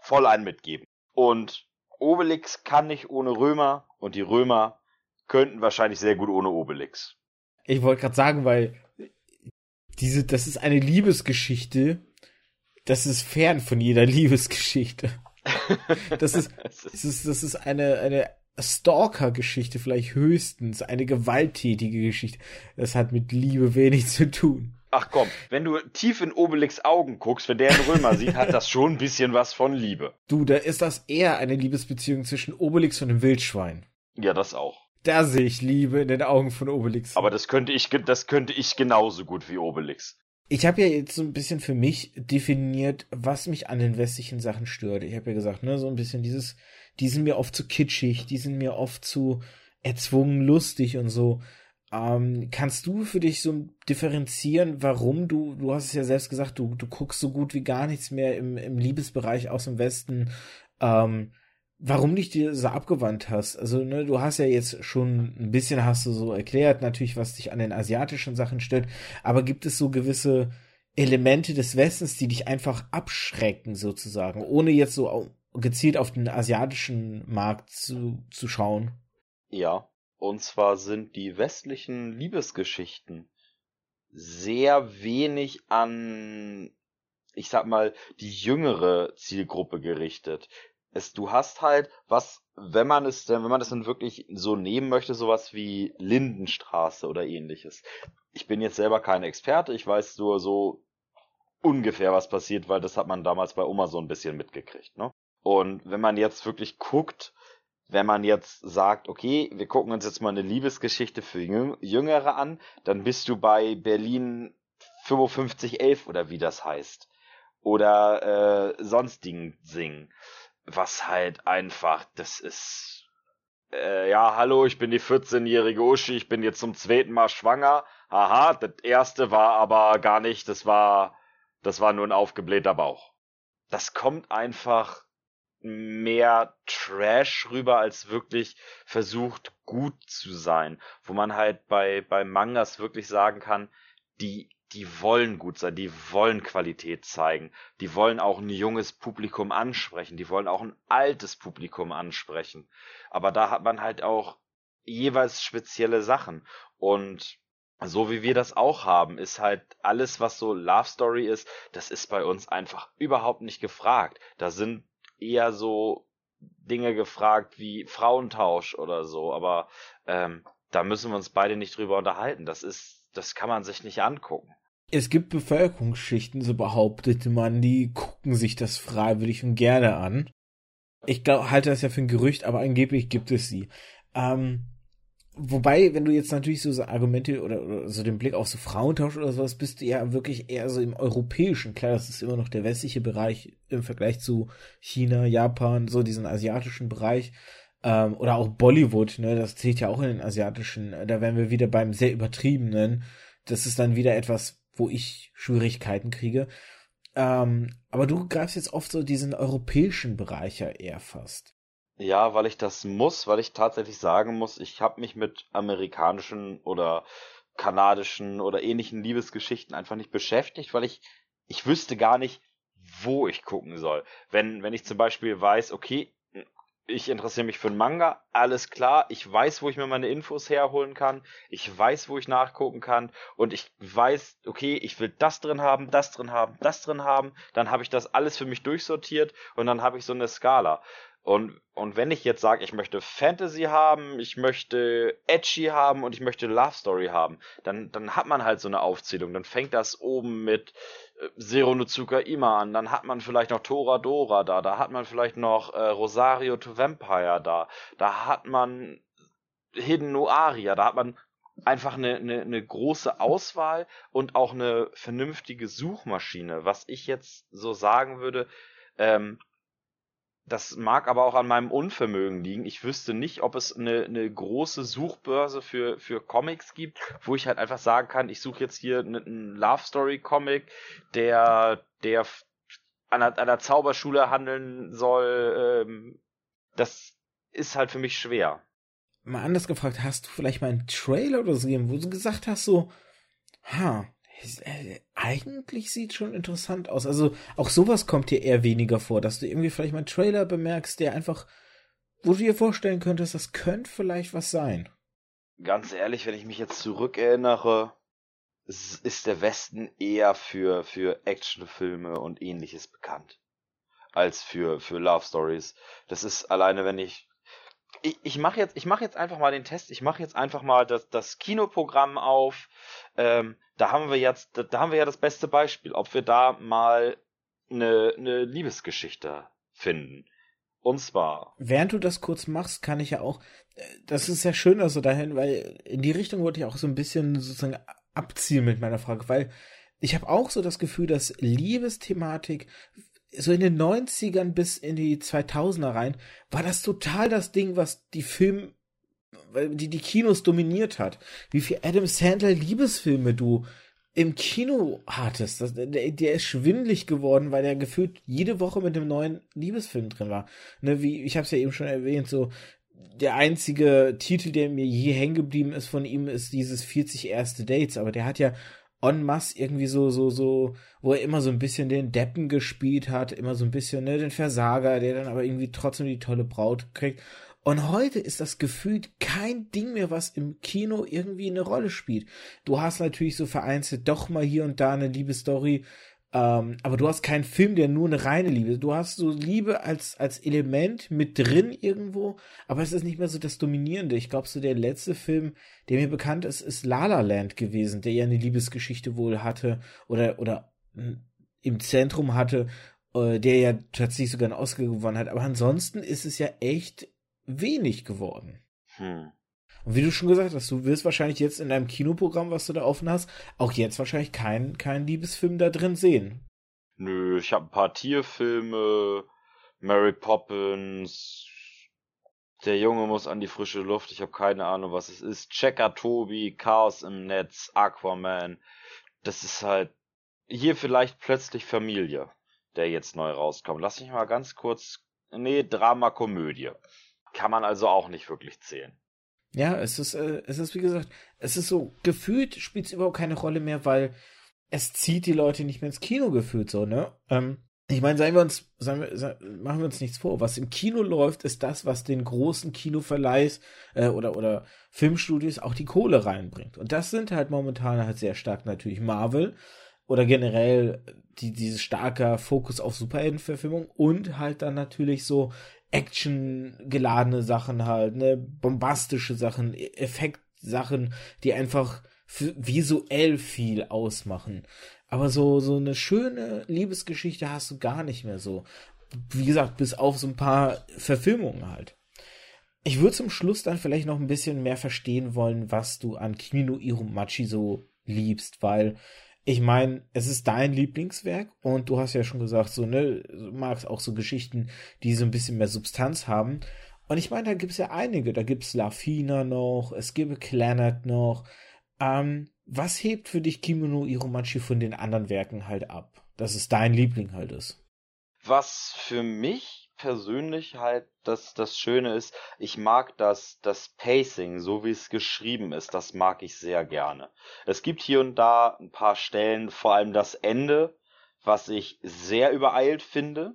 Voll einen mitgeben. Und Obelix kann nicht ohne Römer und die Römer könnten wahrscheinlich sehr gut ohne Obelix. Ich wollte gerade sagen, weil diese, das ist eine Liebesgeschichte, das ist fern von jeder Liebesgeschichte. Das ist, das ist, das ist eine, eine Stalker-Geschichte, vielleicht höchstens, eine gewalttätige Geschichte. Das hat mit Liebe wenig zu tun. Ach komm, wenn du tief in Obelix Augen guckst, wenn der einen Römer sieht, hat das schon ein bisschen was von Liebe. Du, da ist das eher eine Liebesbeziehung zwischen Obelix und dem Wildschwein. Ja, das auch. Da sehe ich Liebe in den Augen von Obelix. Aber das könnte ich, das könnte ich genauso gut wie Obelix. Ich habe ja jetzt so ein bisschen für mich definiert, was mich an den westlichen Sachen stört. Ich habe ja gesagt, ne, so ein bisschen dieses, die sind mir oft zu kitschig, die sind mir oft zu erzwungen lustig und so. Ähm, kannst du für dich so differenzieren, warum du, du hast es ja selbst gesagt, du, du guckst so gut wie gar nichts mehr im, im Liebesbereich aus dem Westen, ähm, warum dich dir so abgewandt hast? Also, ne, du hast ja jetzt schon ein bisschen hast du so erklärt, natürlich, was dich an den asiatischen Sachen stört, aber gibt es so gewisse Elemente des Westens, die dich einfach abschrecken, sozusagen, ohne jetzt so gezielt auf den asiatischen Markt zu, zu schauen? Ja, und zwar sind die westlichen Liebesgeschichten sehr wenig an, ich sag mal, die jüngere Zielgruppe gerichtet. Es, du hast halt was, wenn man es denn, wenn man es dann wirklich so nehmen möchte, sowas wie Lindenstraße oder ähnliches. Ich bin jetzt selber kein Experte, ich weiß nur so ungefähr, was passiert, weil das hat man damals bei Oma so ein bisschen mitgekriegt, ne? Und wenn man jetzt wirklich guckt, wenn man jetzt sagt, okay, wir gucken uns jetzt mal eine Liebesgeschichte für Jüngere an, dann bist du bei Berlin 5511 oder wie das heißt. Oder äh, sonstigen Singen. Was halt einfach, das ist. Äh, ja, hallo, ich bin die 14-jährige Uschi, ich bin jetzt zum zweiten Mal schwanger. Aha, das erste war aber gar nicht, das war, das war nur ein aufgeblähter Bauch. Das kommt einfach mehr Trash rüber, als wirklich versucht gut zu sein. Wo man halt bei, bei Mangas wirklich sagen kann, die, die wollen gut sein, die wollen Qualität zeigen, die wollen auch ein junges Publikum ansprechen, die wollen auch ein altes Publikum ansprechen. Aber da hat man halt auch jeweils spezielle Sachen. Und so wie wir das auch haben, ist halt alles, was so Love Story ist, das ist bei uns einfach überhaupt nicht gefragt. Da sind eher so Dinge gefragt wie Frauentausch oder so, aber ähm, da müssen wir uns beide nicht drüber unterhalten. Das ist, das kann man sich nicht angucken. Es gibt Bevölkerungsschichten, so behauptete man, die gucken sich das freiwillig und gerne an. Ich glaub, halte das ja für ein Gerücht, aber angeblich gibt es sie. Ähm, Wobei, wenn du jetzt natürlich so, so Argumente oder, oder, so den Blick auf so Frauentausch oder sowas, bist du ja wirklich eher so im europäischen. Klar, das ist immer noch der westliche Bereich im Vergleich zu China, Japan, so diesen asiatischen Bereich. Ähm, oder auch Bollywood, ne, das zählt ja auch in den asiatischen. Da wären wir wieder beim sehr übertriebenen. Das ist dann wieder etwas, wo ich Schwierigkeiten kriege. Ähm, aber du greifst jetzt oft so diesen europäischen Bereich ja eher fast. Ja, weil ich das muss, weil ich tatsächlich sagen muss, ich habe mich mit amerikanischen oder kanadischen oder ähnlichen Liebesgeschichten einfach nicht beschäftigt, weil ich ich wüsste gar nicht, wo ich gucken soll. Wenn wenn ich zum Beispiel weiß, okay, ich interessiere mich für einen Manga, alles klar, ich weiß, wo ich mir meine Infos herholen kann, ich weiß, wo ich nachgucken kann und ich weiß, okay, ich will das drin haben, das drin haben, das drin haben, dann habe ich das alles für mich durchsortiert und dann habe ich so eine Skala. Und, und wenn ich jetzt sage, ich möchte Fantasy haben, ich möchte Edgy haben und ich möchte Love Story haben, dann, dann hat man halt so eine Aufzählung. Dann fängt das oben mit Zero Nutsuka Ima an, dann hat man vielleicht noch Tora Dora da, da hat man vielleicht noch äh, Rosario to Vampire da, da hat man Hidden no Aria, da hat man einfach eine, eine, eine große Auswahl und auch eine vernünftige Suchmaschine. Was ich jetzt so sagen würde, ähm, das mag aber auch an meinem Unvermögen liegen. Ich wüsste nicht, ob es eine, eine große Suchbörse für, für Comics gibt, wo ich halt einfach sagen kann, ich suche jetzt hier einen Love Story Comic, der, der an einer, Zauberschule handeln soll. Ähm, das ist halt für mich schwer. Mal anders gefragt, hast du vielleicht mal einen Trailer oder so gegeben, wo du gesagt hast, so, ha, eigentlich sieht schon interessant aus. Also auch sowas kommt dir eher weniger vor, dass du irgendwie vielleicht mal einen Trailer bemerkst, der einfach, wo du dir vorstellen könntest, das könnte vielleicht was sein. Ganz ehrlich, wenn ich mich jetzt zurückerinnere, ist der Westen eher für, für Actionfilme und ähnliches bekannt. Als für, für Love Stories. Das ist alleine, wenn ich ich, ich mache jetzt, mach jetzt einfach mal den Test. Ich mache jetzt einfach mal das, das Kinoprogramm auf. Ähm, da haben wir jetzt, da, da haben wir ja das beste Beispiel, ob wir da mal eine, eine Liebesgeschichte finden. Und zwar. Während du das kurz machst, kann ich ja auch, äh, das ist ja schön, also dahin, weil in die Richtung wollte ich auch so ein bisschen sozusagen abziehen mit meiner Frage, weil ich habe auch so das Gefühl, dass Liebesthematik so in den 90ern bis in die 2000er rein, war das total das Ding, was die Film, die die Kinos dominiert hat. Wie viel Adam Sandler Liebesfilme du im Kino hattest. Das, der, der ist schwindlig geworden, weil er gefühlt jede Woche mit einem neuen Liebesfilm drin war. Ne, wie, ich habe es ja eben schon erwähnt, so der einzige Titel, der mir je hängen geblieben ist von ihm, ist dieses 40 erste Dates, aber der hat ja en masse irgendwie so, so, so, wo er immer so ein bisschen den Deppen gespielt hat, immer so ein bisschen, ne, den Versager, der dann aber irgendwie trotzdem die tolle Braut kriegt. Und heute ist das gefühlt kein Ding mehr, was im Kino irgendwie eine Rolle spielt. Du hast natürlich so vereinzelt doch mal hier und da eine Liebesstory, ähm, aber du hast keinen Film, der nur eine reine Liebe. Du hast so Liebe als, als Element mit drin irgendwo, aber es ist nicht mehr so das Dominierende. Ich glaube, so der letzte Film, der mir bekannt ist, ist La La Land gewesen, der ja eine Liebesgeschichte wohl hatte oder, oder im Zentrum hatte, äh, der ja tatsächlich sogar einen Oscar gewonnen hat. Aber ansonsten ist es ja echt wenig geworden. Hm. Und wie du schon gesagt hast, du wirst wahrscheinlich jetzt in deinem Kinoprogramm, was du da offen hast, auch jetzt wahrscheinlich keinen kein Liebesfilm da drin sehen. Nö, ich habe ein paar Tierfilme, Mary Poppins, der Junge muss an die frische Luft, ich habe keine Ahnung, was es ist. Checker Tobi, Chaos im Netz, Aquaman. Das ist halt hier vielleicht plötzlich Familie, der jetzt neu rauskommt. Lass mich mal ganz kurz. Nee, Drama Komödie. Kann man also auch nicht wirklich zählen. Ja, es ist, äh, es ist wie gesagt, es ist so, gefühlt spielt es überhaupt keine Rolle mehr, weil es zieht die Leute nicht mehr ins Kino gefühlt so, ne? Ähm, ich meine, seien wir uns, seien wir, seien, machen wir uns nichts vor. Was im Kino läuft, ist das, was den großen Kinoverleihs äh, oder oder Filmstudios auch die Kohle reinbringt. Und das sind halt momentan halt sehr stark natürlich Marvel oder generell die dieses starker Fokus auf Superheldenverfilmung und halt dann natürlich so Action geladene Sachen halt, ne, bombastische Sachen, e-, Effektsachen, die einfach visuell viel ausmachen. Aber so, so eine schöne Liebesgeschichte hast du gar nicht mehr so. Wie gesagt, bis auf so ein paar Verfilmungen halt. Ich würde zum Schluss dann vielleicht noch ein bisschen mehr verstehen wollen, was du an Kimino Irumachi so liebst, weil ich meine, es ist dein Lieblingswerk und du hast ja schon gesagt, so, ne, du magst auch so Geschichten, die so ein bisschen mehr Substanz haben. Und ich meine, da gibt es ja einige. Da gibt es Lafina noch, es gibt Clannad noch. Ähm, was hebt für dich Kimono Iromachi von den anderen Werken halt ab? Dass es dein Liebling halt ist. Was für mich persönlich halt das, das Schöne ist, ich mag das, das Pacing, so wie es geschrieben ist, das mag ich sehr gerne. Es gibt hier und da ein paar Stellen, vor allem das Ende, was ich sehr übereilt finde,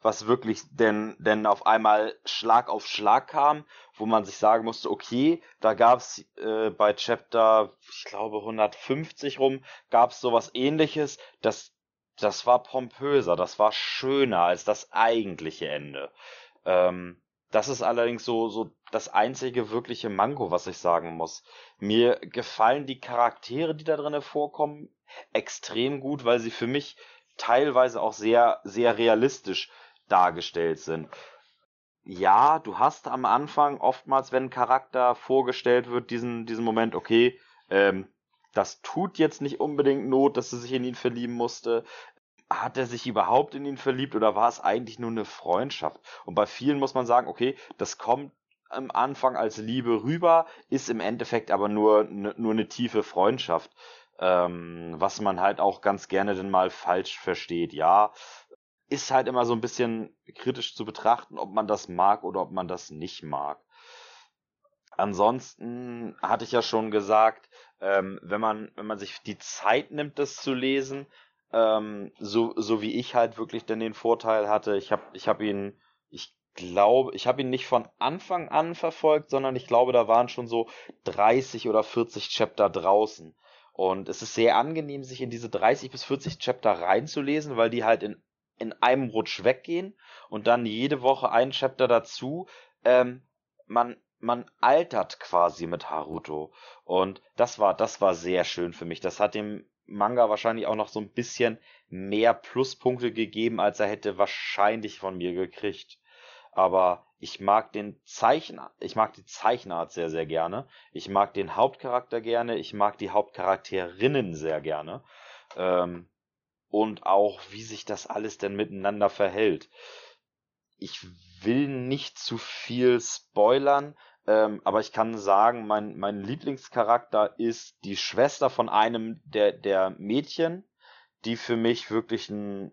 was wirklich denn, denn auf einmal Schlag auf Schlag kam, wo man sich sagen musste, okay, da gab's äh, bei Chapter, ich glaube 150 rum, gab's sowas ähnliches, das, das war pompöser, das war schöner als das eigentliche Ende. Ähm, das ist allerdings so, so das einzige wirkliche Manko, was ich sagen muss. Mir gefallen die Charaktere, die da drinnen vorkommen, extrem gut, weil sie für mich teilweise auch sehr, sehr realistisch dargestellt sind. Ja, du hast am Anfang oftmals, wenn ein Charakter vorgestellt wird, diesen, diesen Moment, okay, ähm, das tut jetzt nicht unbedingt Not, dass sie sich in ihn verlieben musste hat er sich überhaupt in ihn verliebt oder war es eigentlich nur eine Freundschaft? Und bei vielen muss man sagen, okay, das kommt am Anfang als Liebe rüber, ist im Endeffekt aber nur, nur eine tiefe Freundschaft. Ähm, was man halt auch ganz gerne denn mal falsch versteht. Ja, ist halt immer so ein bisschen kritisch zu betrachten, ob man das mag oder ob man das nicht mag. Ansonsten hatte ich ja schon gesagt, ähm, wenn man wenn man sich die Zeit nimmt, das zu lesen, ähm, so, so wie ich halt wirklich denn den Vorteil hatte, ich habe ich hab ihn, ich glaube, ich habe ihn nicht von Anfang an verfolgt, sondern ich glaube, da waren schon so 30 oder 40 Chapter draußen. Und es ist sehr angenehm, sich in diese 30 bis 40 Chapter reinzulesen, weil die halt in, in einem Rutsch weggehen und dann jede Woche ein Chapter dazu. Ähm, man, man altert quasi mit Haruto. Und das war, das war sehr schön für mich. Das hat dem Manga wahrscheinlich auch noch so ein bisschen mehr Pluspunkte gegeben, als er hätte wahrscheinlich von mir gekriegt. Aber ich mag den Zeichner, ich mag die Zeichenart sehr, sehr gerne. Ich mag den Hauptcharakter gerne. Ich mag die Hauptcharakterinnen sehr gerne. Ähm, und auch, wie sich das alles denn miteinander verhält. Ich will nicht zu viel spoilern, ähm, aber ich kann sagen, mein, mein Lieblingscharakter ist die Schwester von einem der, der Mädchen, die für mich wirklich ein,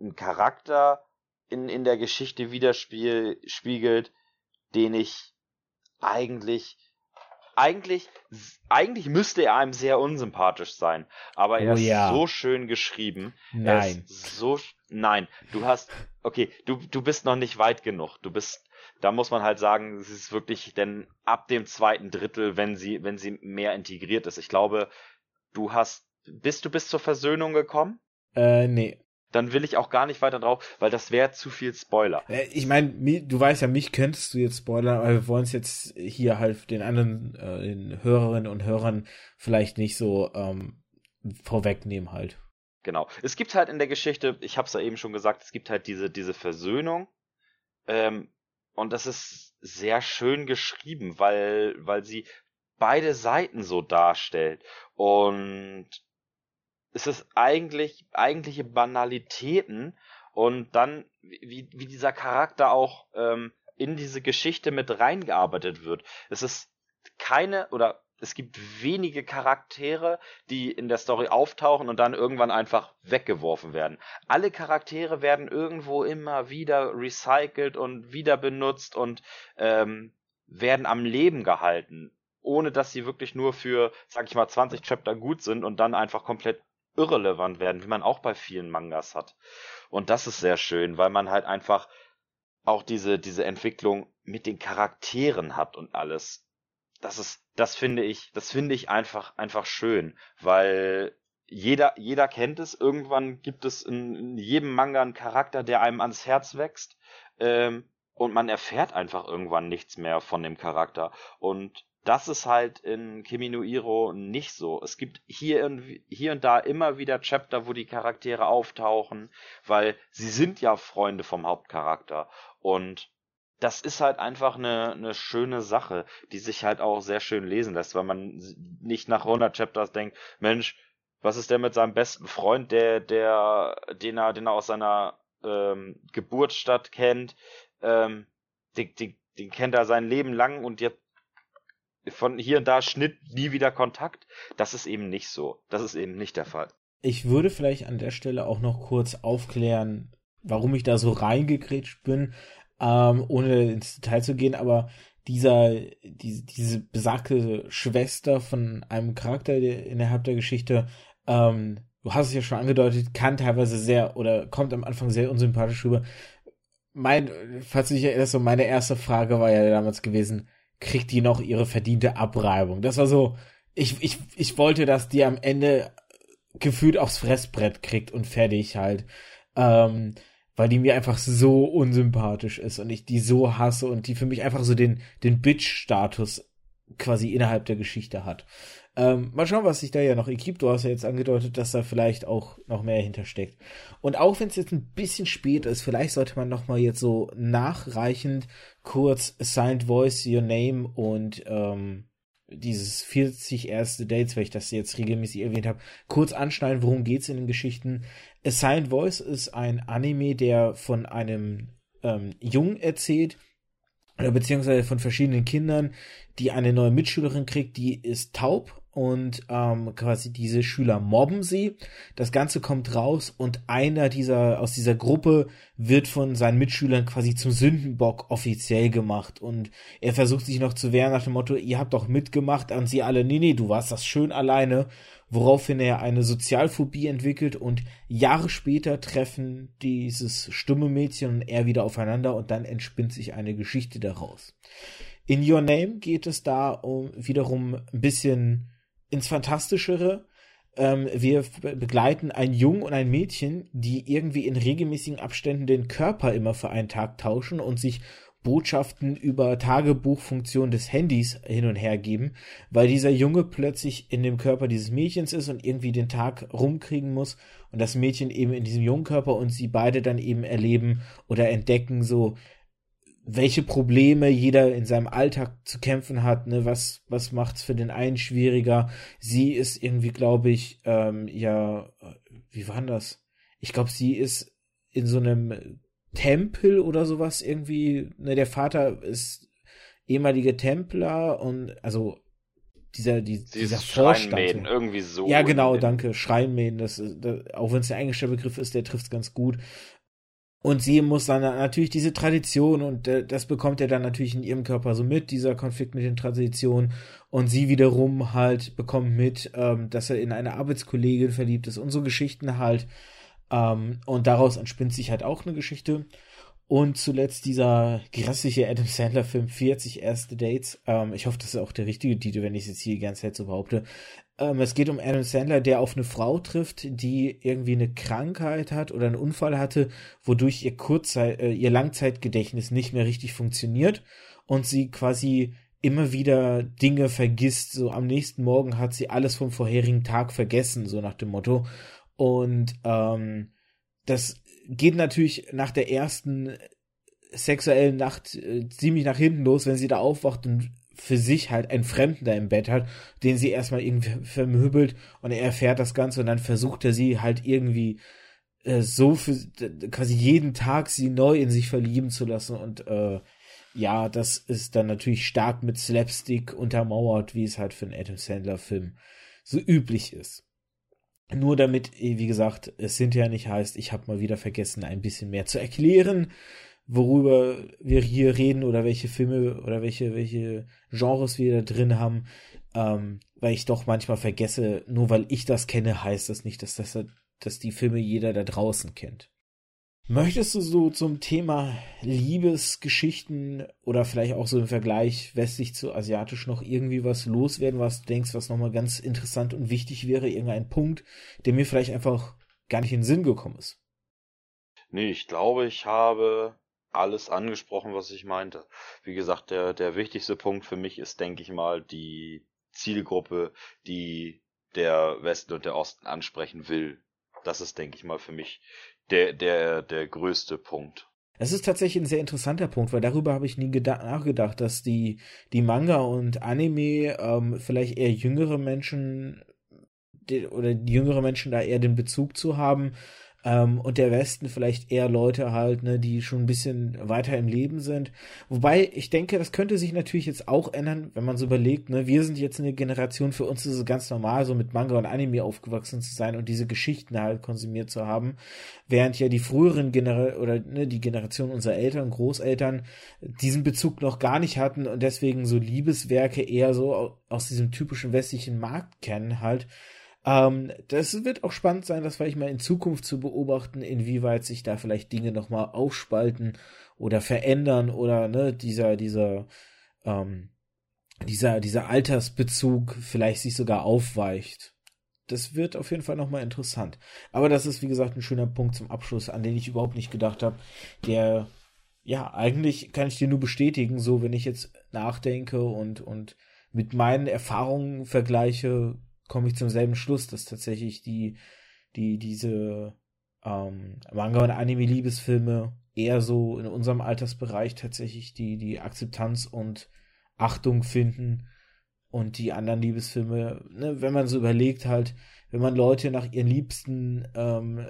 ein Charakter in, in der Geschichte widerspiegelt, den ich eigentlich eigentlich, eigentlich müsste er einem sehr unsympathisch sein, aber er oh, ist ja. so schön geschrieben. Nein. so, nein, du hast, okay, du, du bist noch nicht weit genug. Du bist da muss man halt sagen, es ist wirklich denn ab dem zweiten Drittel, wenn sie, wenn sie mehr integriert ist. Ich glaube, du hast, bist du bis zur Versöhnung gekommen? Äh, nee. Dann will ich auch gar nicht weiter drauf, weil das wäre zu viel Spoiler. Äh, ich meine, du weißt ja, mich könntest du jetzt spoilern, aber wir wollen es jetzt hier halt den anderen, äh, den Hörerinnen und Hörern vielleicht nicht so ähm, vorwegnehmen halt. Genau. Es gibt halt in der Geschichte, ich habe es ja eben schon gesagt, es gibt halt diese, diese Versöhnung. Ähm, und das ist sehr schön geschrieben, weil, weil sie beide Seiten so darstellt. Und es ist eigentlich, eigentliche Banalitäten und dann, wie, wie dieser Charakter auch ähm, in diese Geschichte mit reingearbeitet wird. Es ist keine oder es gibt wenige Charaktere, die in der Story auftauchen und dann irgendwann einfach weggeworfen werden. Alle Charaktere werden irgendwo immer wieder recycelt und wieder benutzt und ähm, werden am Leben gehalten, ohne dass sie wirklich nur für, sag ich mal, 20 Chapter gut sind und dann einfach komplett irrelevant werden, wie man auch bei vielen Mangas hat. Und das ist sehr schön, weil man halt einfach auch diese, diese Entwicklung mit den Charakteren hat und alles das ist, das finde ich, das finde ich einfach, einfach schön, weil jeder, jeder kennt es. Irgendwann gibt es in, in jedem Manga einen Charakter, der einem ans Herz wächst. Ähm, und man erfährt einfach irgendwann nichts mehr von dem Charakter. Und das ist halt in Kimi no Iro nicht so. Es gibt hier, in, hier und da immer wieder Chapter, wo die Charaktere auftauchen, weil sie sind ja Freunde vom Hauptcharakter. Und das ist halt einfach eine, eine schöne Sache, die sich halt auch sehr schön lesen lässt, weil man nicht nach 100 Chapters denkt, Mensch, was ist der mit seinem besten Freund, der, der, den er, den er aus seiner ähm, Geburtsstadt kennt, ähm, den, den, den kennt er sein Leben lang und jetzt von hier und da Schnitt nie wieder Kontakt. Das ist eben nicht so. Das ist eben nicht der Fall. Ich würde vielleicht an der Stelle auch noch kurz aufklären, warum ich da so reingekrätscht bin ähm, ohne ins Detail zu gehen, aber dieser, die, diese besagte Schwester von einem Charakter innerhalb der Geschichte ähm, du hast es ja schon angedeutet, kann teilweise sehr oder kommt am Anfang sehr unsympathisch rüber. Mein, falls du dich erinnerst, so meine erste Frage war ja damals gewesen, kriegt die noch ihre verdiente Abreibung? Das war so, ich, ich, ich wollte, dass die am Ende gefühlt aufs Fressbrett kriegt und fertig halt. Ähm, weil die mir einfach so unsympathisch ist und ich die so hasse und die für mich einfach so den, den Bitch-Status quasi innerhalb der Geschichte hat. Ähm, mal schauen, was sich da ja noch ergibt. Du hast ja jetzt angedeutet, dass da vielleicht auch noch mehr hintersteckt. Und auch wenn es jetzt ein bisschen spät ist, vielleicht sollte man noch mal jetzt so nachreichend kurz Assigned Voice, Your Name und ähm, dieses 40 erste Dates, weil ich das jetzt regelmäßig erwähnt habe, kurz anschneiden, worum geht's in den Geschichten. Assigned Voice ist ein Anime, der von einem ähm, Jungen erzählt, oder beziehungsweise von verschiedenen Kindern, die eine neue Mitschülerin kriegt, die ist taub und ähm, quasi diese Schüler mobben sie. Das Ganze kommt raus und einer dieser aus dieser Gruppe wird von seinen Mitschülern quasi zum Sündenbock offiziell gemacht und er versucht sich noch zu wehren nach dem Motto, ihr habt doch mitgemacht und sie alle, nee, nee, du warst das schön alleine, woraufhin er eine Sozialphobie entwickelt und Jahre später treffen dieses stumme Mädchen und er wieder aufeinander und dann entspinnt sich eine Geschichte daraus. In Your Name geht es da um wiederum ein bisschen ins Fantastischere. Ähm, wir begleiten einen Jungen und ein Mädchen, die irgendwie in regelmäßigen Abständen den Körper immer für einen Tag tauschen und sich Botschaften über Tagebuchfunktion des Handys hin und her geben, weil dieser Junge plötzlich in dem Körper dieses Mädchens ist und irgendwie den Tag rumkriegen muss und das Mädchen eben in diesem jungen Körper und sie beide dann eben erleben oder entdecken so welche Probleme jeder in seinem Alltag zu kämpfen hat, ne, was, was macht's für den einen schwieriger? Sie ist irgendwie, glaube ich, ähm, ja, wie war denn das? Ich glaube, sie ist in so einem Tempel oder sowas irgendwie, ne, der Vater ist ehemaliger Templer und, also, dieser, die, dieser Vorstand. irgendwie so. Ja, genau, danke. Schreinmähen, das, das auch wenn es der englische Begriff ist, der trifft ganz gut. Und sie muss dann natürlich diese Tradition und äh, das bekommt er dann natürlich in ihrem Körper so mit, dieser Konflikt mit den Traditionen. Und sie wiederum halt bekommt mit, ähm, dass er in eine Arbeitskollegin verliebt ist und so Geschichten halt. Ähm, und daraus entspinnt sich halt auch eine Geschichte. Und zuletzt dieser grässliche Adam Sandler-Film 40 erste Dates. Ähm, ich hoffe, das ist auch der richtige Titel, wenn ich es jetzt hier die ganze Zeit so behaupte. Ähm, es geht um Adam Sandler, der auf eine Frau trifft, die irgendwie eine Krankheit hat oder einen Unfall hatte, wodurch ihr Kurzzeit, äh, ihr Langzeitgedächtnis nicht mehr richtig funktioniert und sie quasi immer wieder Dinge vergisst. So am nächsten Morgen hat sie alles vom vorherigen Tag vergessen, so nach dem Motto. Und ähm, das geht natürlich nach der ersten sexuellen Nacht äh, ziemlich nach hinten los, wenn sie da aufwacht und für sich halt einen Fremden da im Bett hat, den sie erstmal irgendwie vermöbelt und er erfährt das Ganze und dann versucht er sie halt irgendwie äh, so für quasi jeden Tag sie neu in sich verlieben zu lassen und äh, ja, das ist dann natürlich stark mit Slapstick untermauert, wie es halt für einen Adam Sandler Film so üblich ist. Nur damit, wie gesagt, es hinterher nicht heißt, ich habe mal wieder vergessen, ein bisschen mehr zu erklären worüber wir hier reden oder welche Filme oder welche, welche Genres wir da drin haben, ähm, weil ich doch manchmal vergesse, nur weil ich das kenne, heißt das nicht, dass das, dass die Filme jeder da draußen kennt. Möchtest du so zum Thema Liebesgeschichten oder vielleicht auch so im Vergleich westlich zu asiatisch noch irgendwie was loswerden, was du denkst, was nochmal ganz interessant und wichtig wäre, irgendein Punkt, der mir vielleicht einfach gar nicht in den Sinn gekommen ist? Nee, ich glaube, ich habe alles angesprochen, was ich meinte. Wie gesagt, der, der wichtigste Punkt für mich ist, denke ich mal, die Zielgruppe, die der Westen und der Osten ansprechen will. Das ist, denke ich mal, für mich der, der, der größte Punkt. Es ist tatsächlich ein sehr interessanter Punkt, weil darüber habe ich nie nachgedacht, dass die, die Manga und Anime ähm, vielleicht eher jüngere Menschen die, oder die jüngere Menschen da eher den Bezug zu haben, ähm, und der Westen vielleicht eher Leute halt, ne, die schon ein bisschen weiter im Leben sind. Wobei ich denke, das könnte sich natürlich jetzt auch ändern, wenn man so überlegt, ne, wir sind jetzt eine Generation, für uns ist es ganz normal, so mit Manga und Anime aufgewachsen zu sein und diese Geschichten halt konsumiert zu haben, während ja die früheren Genera oder ne, die Generation unserer Eltern, Großeltern diesen Bezug noch gar nicht hatten und deswegen so Liebeswerke eher so aus diesem typischen westlichen Markt kennen halt Ähm, das wird auch spannend sein, das vielleicht mal in Zukunft zu beobachten, inwieweit sich da vielleicht Dinge nochmal aufspalten oder verändern oder ne, dieser, dieser, ähm, dieser, dieser Altersbezug vielleicht sich sogar aufweicht. Das wird auf jeden Fall nochmal interessant. Aber das ist, wie gesagt, ein schöner Punkt zum Abschluss, an den ich überhaupt nicht gedacht habe. Der, ja, eigentlich kann ich dir nur bestätigen, so wenn ich jetzt nachdenke und, und mit meinen Erfahrungen vergleiche, komme ich zum selben Schluss, dass tatsächlich die, die, diese ähm, Manga- und Anime-Liebesfilme eher so in unserem Altersbereich tatsächlich die, die Akzeptanz und Achtung finden und die anderen Liebesfilme, ne, wenn man so überlegt halt, wenn man Leute nach ihren liebsten ähm,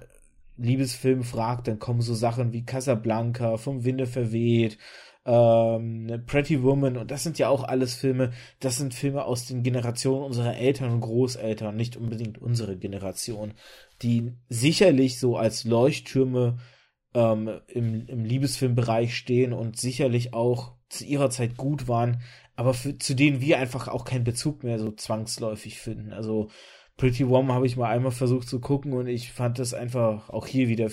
Liebesfilmen fragt, dann kommen so Sachen wie Casablanca, vom Winde verweht, ähm, Pretty Woman und das sind ja auch alles Filme, das sind Filme aus den Generationen unserer Eltern und Großeltern, nicht unbedingt unsere Generation, die sicherlich so als Leuchttürme ähm, im, im Liebesfilmbereich stehen und sicherlich auch zu ihrer Zeit gut waren, aber für, zu denen wir einfach auch keinen Bezug mehr so zwangsläufig finden. Also Pretty Woman habe ich mal einmal versucht zu gucken und ich fand das einfach auch hier wieder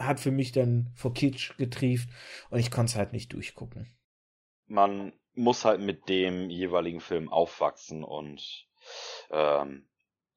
hat für mich dann vor Kitsch getrieft und ich konnte es halt nicht durchgucken. Man muss halt mit dem jeweiligen Film aufwachsen und ähm,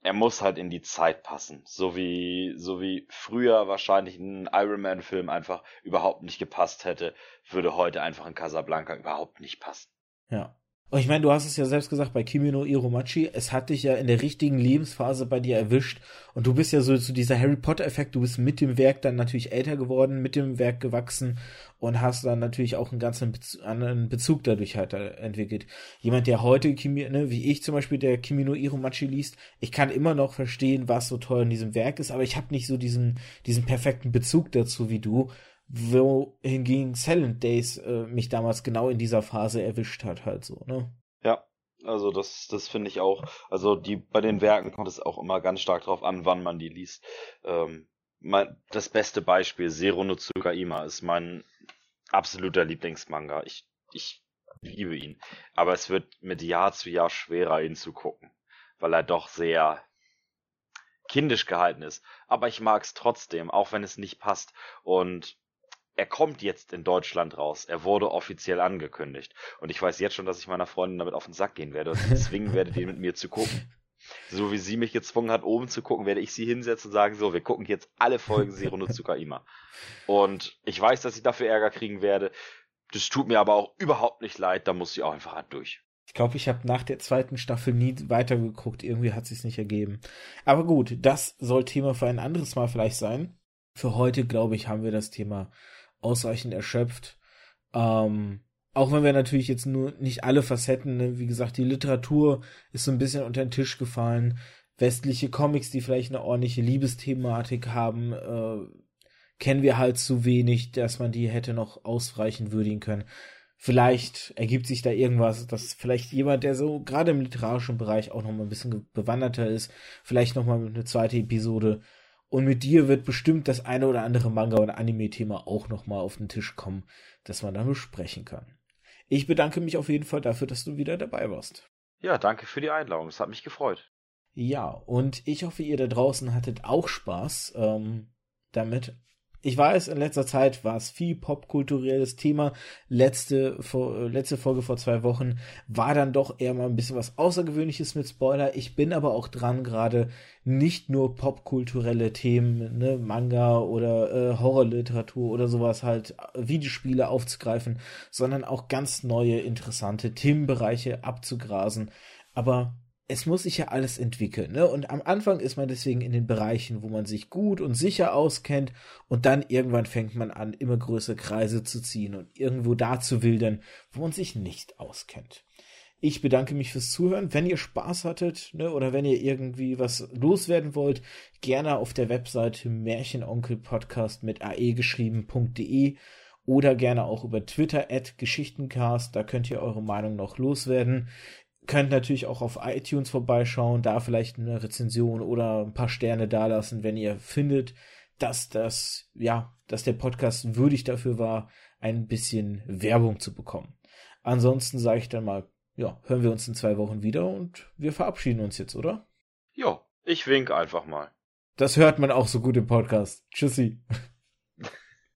er muss halt in die Zeit passen. So wie, so wie früher wahrscheinlich ein Iron Man Film einfach überhaupt nicht gepasst hätte, würde heute einfach ein Casablanca überhaupt nicht passen. Ja. Und ich meine, du hast es ja selbst gesagt bei Kimi no Iromachi, es hat dich ja in der richtigen Lebensphase bei dir erwischt und du bist ja so zu dieser Harry Potter Effekt, du bist mit dem Werk dann natürlich älter geworden, mit dem Werk gewachsen und hast dann natürlich auch einen ganz anderen Bezug dadurch halt entwickelt. Jemand, der heute Kimi, ne, wie ich zum Beispiel, der Kimi no Iromachi liest, ich kann immer noch verstehen, was so toll in diesem Werk ist, aber ich habe nicht so diesen, diesen perfekten Bezug dazu wie du wohingegen Silent Days äh, mich damals genau in dieser Phase erwischt hat, halt so, ne? Ja, also das, das finde ich auch. Also die bei den Werken kommt es auch immer ganz stark drauf an, wann man die liest. Ähm, mein, das beste Beispiel, Zero no Tsukaima, ist mein absoluter Lieblingsmanga. Ich, ich liebe ihn. Aber es wird mit Jahr zu Jahr schwerer, ihn zu gucken. Weil er doch sehr kindisch gehalten ist. Aber ich mag es trotzdem, auch wenn es nicht passt. Und er kommt jetzt in Deutschland raus. Er wurde offiziell angekündigt. Und ich weiß jetzt schon, dass ich meiner Freundin damit auf den Sack gehen werde und sie zwingen werde, den mit mir zu gucken. So wie sie mich gezwungen hat, oben zu gucken, werde ich sie hinsetzen und sagen, so, wir gucken jetzt alle Folgen Zero no Tsukaima. Und ich weiß, dass ich dafür Ärger kriegen werde. Das tut mir aber auch überhaupt nicht leid, da muss sie auch einfach halt durch. Ich glaube, ich habe nach der zweiten Staffel nie weitergeguckt. Irgendwie hat sich's nicht ergeben. Aber gut, das soll Thema für ein anderes Mal vielleicht sein. Für heute, glaube ich, haben wir das Thema ausreichend erschöpft. Ähm, auch wenn wir natürlich jetzt nur nicht alle Facetten, ne? wie gesagt, die Literatur ist so ein bisschen unter den Tisch gefallen. Westliche Comics, die vielleicht eine ordentliche Liebesthematik haben, äh, kennen wir halt zu wenig, dass man die hätte noch ausreichend würdigen können. Vielleicht ergibt sich da irgendwas, dass vielleicht jemand, der so gerade im literarischen Bereich auch noch mal ein bisschen bewanderter ist, vielleicht noch mal eine zweite Episode und mit dir wird bestimmt das eine oder andere Manga- oder Anime-Thema auch nochmal auf den Tisch kommen, das man dann besprechen kann. Ich bedanke mich auf jeden Fall dafür, dass du wieder dabei warst. Ja, danke für die Einladung. Es hat mich gefreut. Ja, und ich hoffe, ihr da draußen hattet auch Spaß ähm, damit. Ich weiß, in letzter Zeit war es viel popkulturelles Thema. Letzte, vor, letzte Folge vor zwei Wochen war dann doch eher mal ein bisschen was Außergewöhnliches mit Spoiler. Ich bin aber auch dran, gerade nicht nur popkulturelle Themen, ne, Manga oder äh, Horrorliteratur oder sowas halt, Videospiele aufzugreifen, sondern auch ganz neue, interessante Themenbereiche abzugrasen. Aber es muss sich ja alles entwickeln, ne? Und am Anfang ist man deswegen in den Bereichen, wo man sich gut und sicher auskennt und dann irgendwann fängt man an, immer größere Kreise zu ziehen und irgendwo da zu wildern, wo man sich nicht auskennt. Ich bedanke mich fürs Zuhören. Wenn ihr Spaß hattet, ne, oder wenn ihr irgendwie was loswerden wollt, gerne auf der Webseite Märchenonkelpodcast mit ae geschrieben.de oder gerne auch über Twitter at Geschichtencast. Da könnt ihr eure Meinung noch loswerden könnt natürlich auch auf iTunes vorbeischauen, da vielleicht eine Rezension oder ein paar Sterne dalassen, wenn ihr findet, dass das, ja, dass der Podcast würdig dafür war, ein bisschen Werbung zu bekommen. Ansonsten sage ich dann mal, ja, hören wir uns in zwei Wochen wieder und wir verabschieden uns jetzt, oder? Ja, Ich wink einfach mal. Das hört man auch so gut im Podcast. Tschüssi.